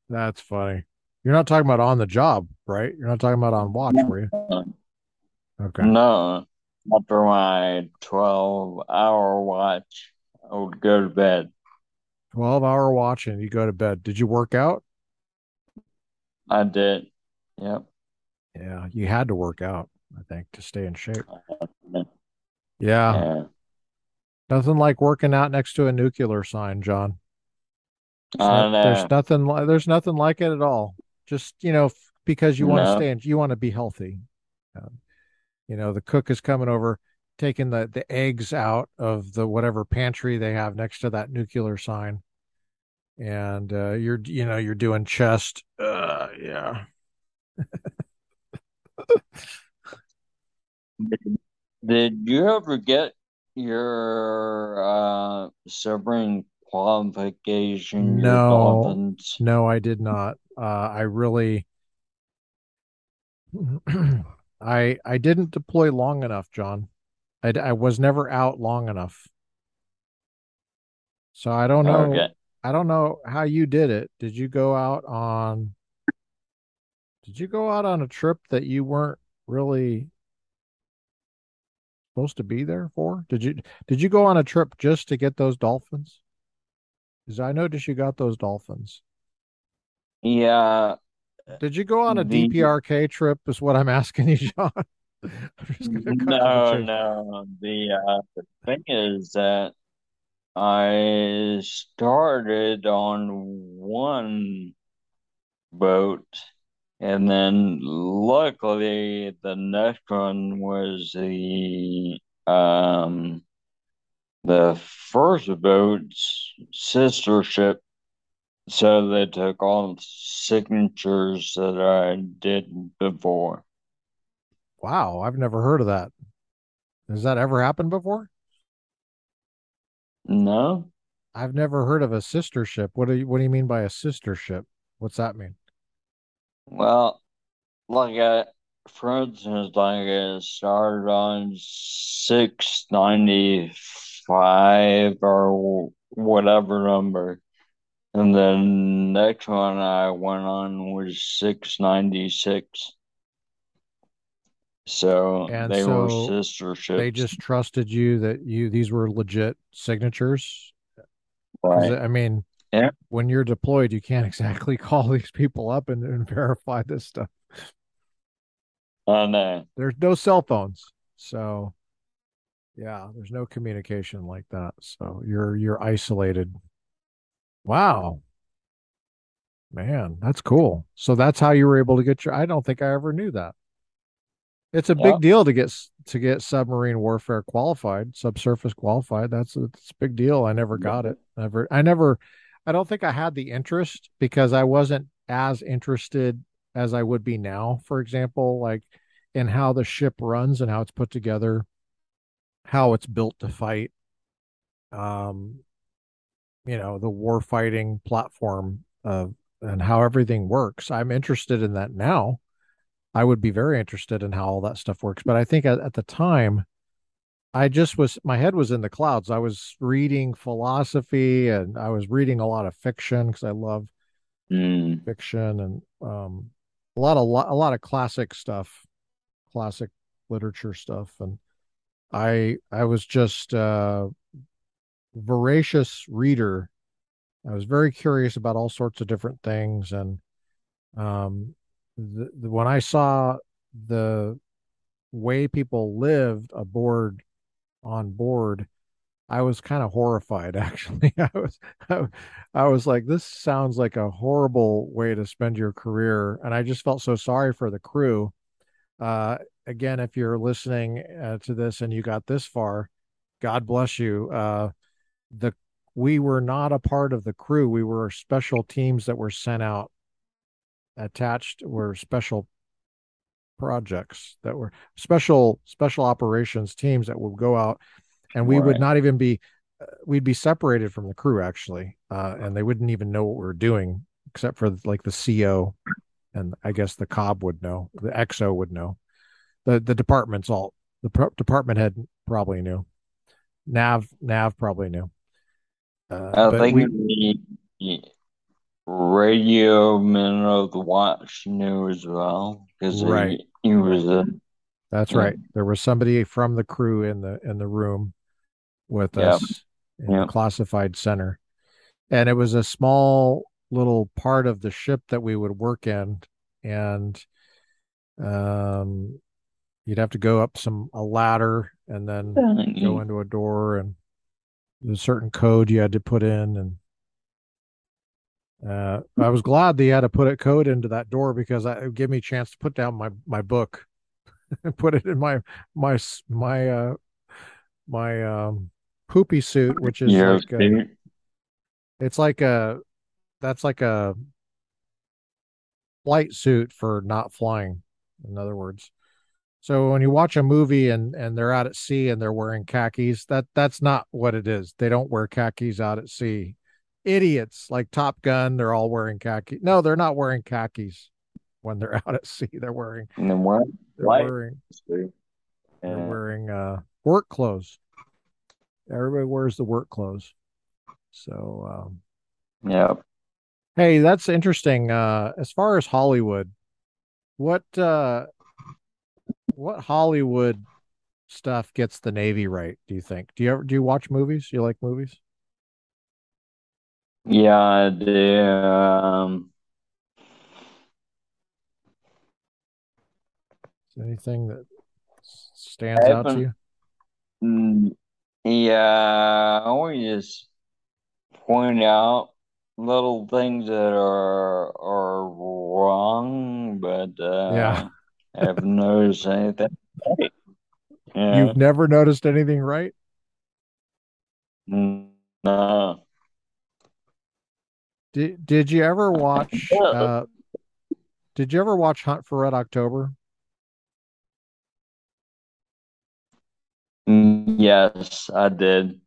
That's funny. You're not talking about on the job, right? You're not talking about on watch, were you? Okay. No, after my 12 hour watch, I would go to bed. 12 hour watch and you go to bed. Did you work out? I did. Yep. Yeah, you had to work out, I think, to stay in shape. Yeah. Yeah. Nothing like working out next to a nuclear sign, John. Not- there's nothing there's nothing like it at all. Just, you know, because you want to No. stay in, you want to be healthy. Um, you know, the cook is coming over, taking the the eggs out of the whatever pantry they have next to that nuclear sign. And uh you're you know, you're doing chest. Uh yeah. Did, you ever get your uh sibling qualification, No. No, I did not. Uh I really I I didn't deploy long enough, John. I, I was never out long enough. So I don't know. Okay. I don't know how you did it. Did you go out on did you go out on a trip that you weren't really supposed to be there for? Did you did you go on a trip just to get those dolphins? Because I noticed you got those dolphins. Yeah, Did you go on a The- DPRK trip? Is what I'm asking you, John. I'm just gonna cut the no, no. The uh the thing is that I started on one boat and then luckily the next one was the um the first boat's sister ship So they took all the signatures that I did before. Wow, I've never heard of that. Has that ever happened before? No? I've never heard of a sister ship. What do you what do you mean by a sister ship? What's that mean? Well, like I, for instance, like uh, it started on 695 or whatever number. And then next one I went on was 696. So And they were so sister they just trusted you that you these were legit signatures. Right. I mean, Yeah. when you're deployed, you can't exactly call these people up and, and verify this stuff. And uh, There's no cell phones, so yeah, there's no communication like that. So you're you're isolated. Wow, man, that's cool. So that's how you were able to get your. I don't think I ever knew that. It's a yeah. big deal to get to get submarine warfare qualified, subsurface qualified. That's a, it's a big deal. I never got it. Never. I never. I don't think I had the interest because I wasn't as interested as I would be now. For example, like in how the ship runs and how it's put together, how it's built to fight. Um, you know, the war fighting platform of and how everything works. I'm interested in that now I would be very interested in how all that stuff works. But I think at, at the time, I just was, my head was in the clouds. I was reading philosophy and I was reading a lot of fiction because I love Mm. fiction and um, a lot of, a lot of classic stuff, classic literature stuff. And I, I was just a voracious reader. I was very curious about all sorts of different things. And um, the, when I saw the way people lived aboard on board, I was kind of horrified actually. I was I, I was like this sounds like a horrible way to spend your career and I just felt so sorry for the crew. Uh again, if you're listening uh, to this and you got this far, God bless you. Uh the we were not a part of the crew. We were special teams that were sent out attached were special projects that were special special operations teams that would go out and we would not even be uh, we'd be separated from the crew actually uh, and they wouldn't even know what we were doing except for like the co and i guess the cob would know the xo would know. The the departments all the pro- department head probably knew. Nav nav probably knew. Uh, I we think the radio man of the watch knew as well because right. he, he was a that's yeah, right. There was somebody from the crew in the in the room with yeah, us in the classified center. And it was a small little part of the ship that we would work in. And um, you'd have to go up some a ladder and then go into a door and a certain code you had to put in and uh, I was glad they had to put a code into that door because I, it give me a chance to put down my my book and put it in my my my uh my um poopy suit, which is Yeah, like a, it's like a that's like a flight suit for not flying. In other words, so when you watch a movie and and they're out at sea and they're wearing khakis, that that's not what it is. They don't wear khakis out at sea. Idiots like Top Gun, they're all wearing khaki. No, they're not wearing khakis when they're out at sea. They're wearing and then what? they're Light. wearing they're wearing uh work clothes. Everybody wears the work clothes. So um yeah. hey, that's interesting. Uh as far as Hollywood, what uh what Hollywood stuff gets the Navy right, do you think? Do you ever do you watch movies? Do You like movies? Yeah, the um, Is there anything that stands out to you? mm, Yeah, I always point out little things that are are wrong, but Yeah. uh, I haven't noticed anything. Yeah, You've never noticed anything right? No, Did did you ever watch uh did you ever watch Hunt for Red October? Mm, Yes, I did.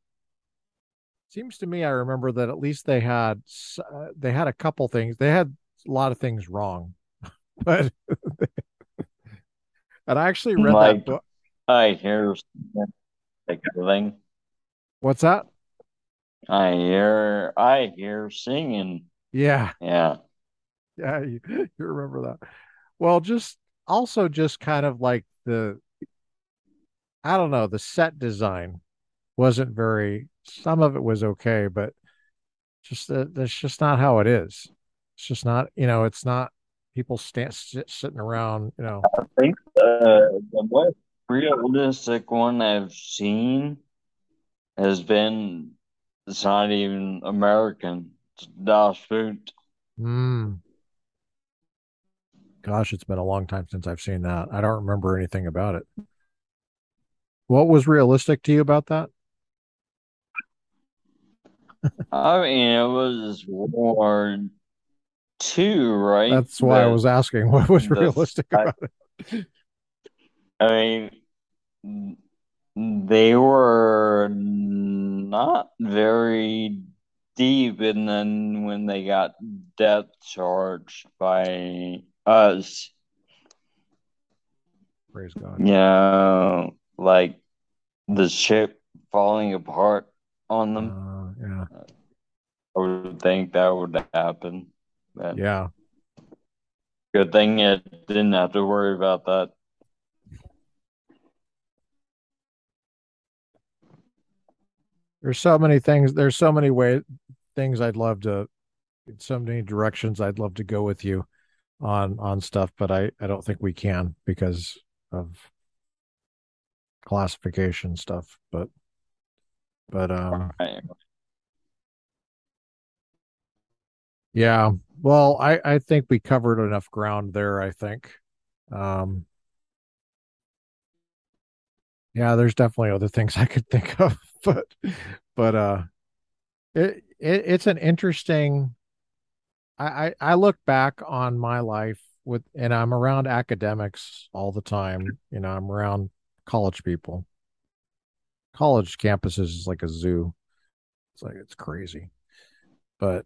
Seems to me I remember that at least they had uh, they had a couple things. They had a lot of things wrong, but and I actually read that book. I hear like everything. What's that? I hear I hear singing. Yeah, Yeah. yeah, you, you remember that. Well, just also just kind of like the I don't know, the set design wasn't very some of it was okay, but just that that's just not how it is. It's just not, you know, it's not people stand sit, sitting around, you know. I think the the most realistic one I've seen has been it's not even American. It's Das Boot. Mm, gosh, it's been a long time since I've seen that. I don't remember anything about it. What was realistic to you about that? I mean, it was War Two, right? That's why I was asking what was realistic I, about it. I mean, they were not very deep, and then when they got depth charged by us, Praise God. you know, like the ship falling apart on them, Uh, yeah. I would think that would happen. But Yeah. good thing it didn't have to worry about that. There's so many things. There's so many way things I'd love to, so many directions I'd love to go with you on on stuff, but I I don't think we can because of classification stuff. But but um Right. yeah. Well, I I think we covered enough ground there. I think. Um yeah, there's definitely other things I could think of, but but uh it, it it's an interesting I, I I look back on my life with, and I'm around academics all the time. You know, I'm around college people. College campuses is like a zoo. It's like it's crazy. But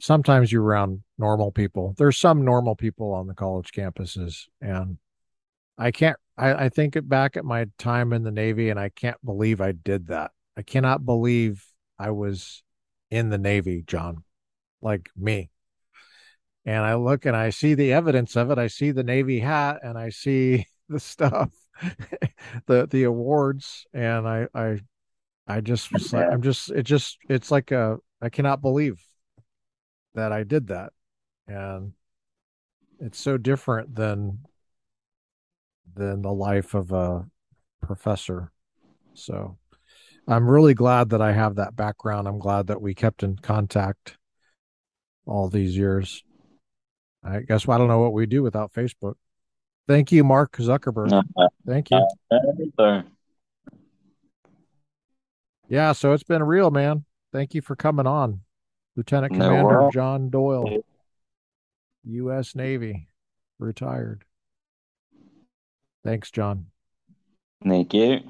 sometimes you're around normal people. There's some normal people on the college campuses, and I can't. I, I think back at my time in the Navy, and I can't believe I did that. I cannot believe I was in the Navy, John. Like me. and I look and I see the evidence of it. I see the Navy hat and I see the stuff, the the awards, and I I I just was like I'm just it just it's like a I cannot believe that I did that, and it's so different than than the life of a professor. So I'm really glad that I have that background. I'm glad that we kept in contact all these years. I guess I don't know what we do without Facebook. Thank you, Mark Zuckerberg. Uh, Thank you. Uh, yeah, so it's been real, man. Thank you for coming on. Lieutenant Commander. John Doyle, U.S. Navy, retired. Thanks, John. Thank you.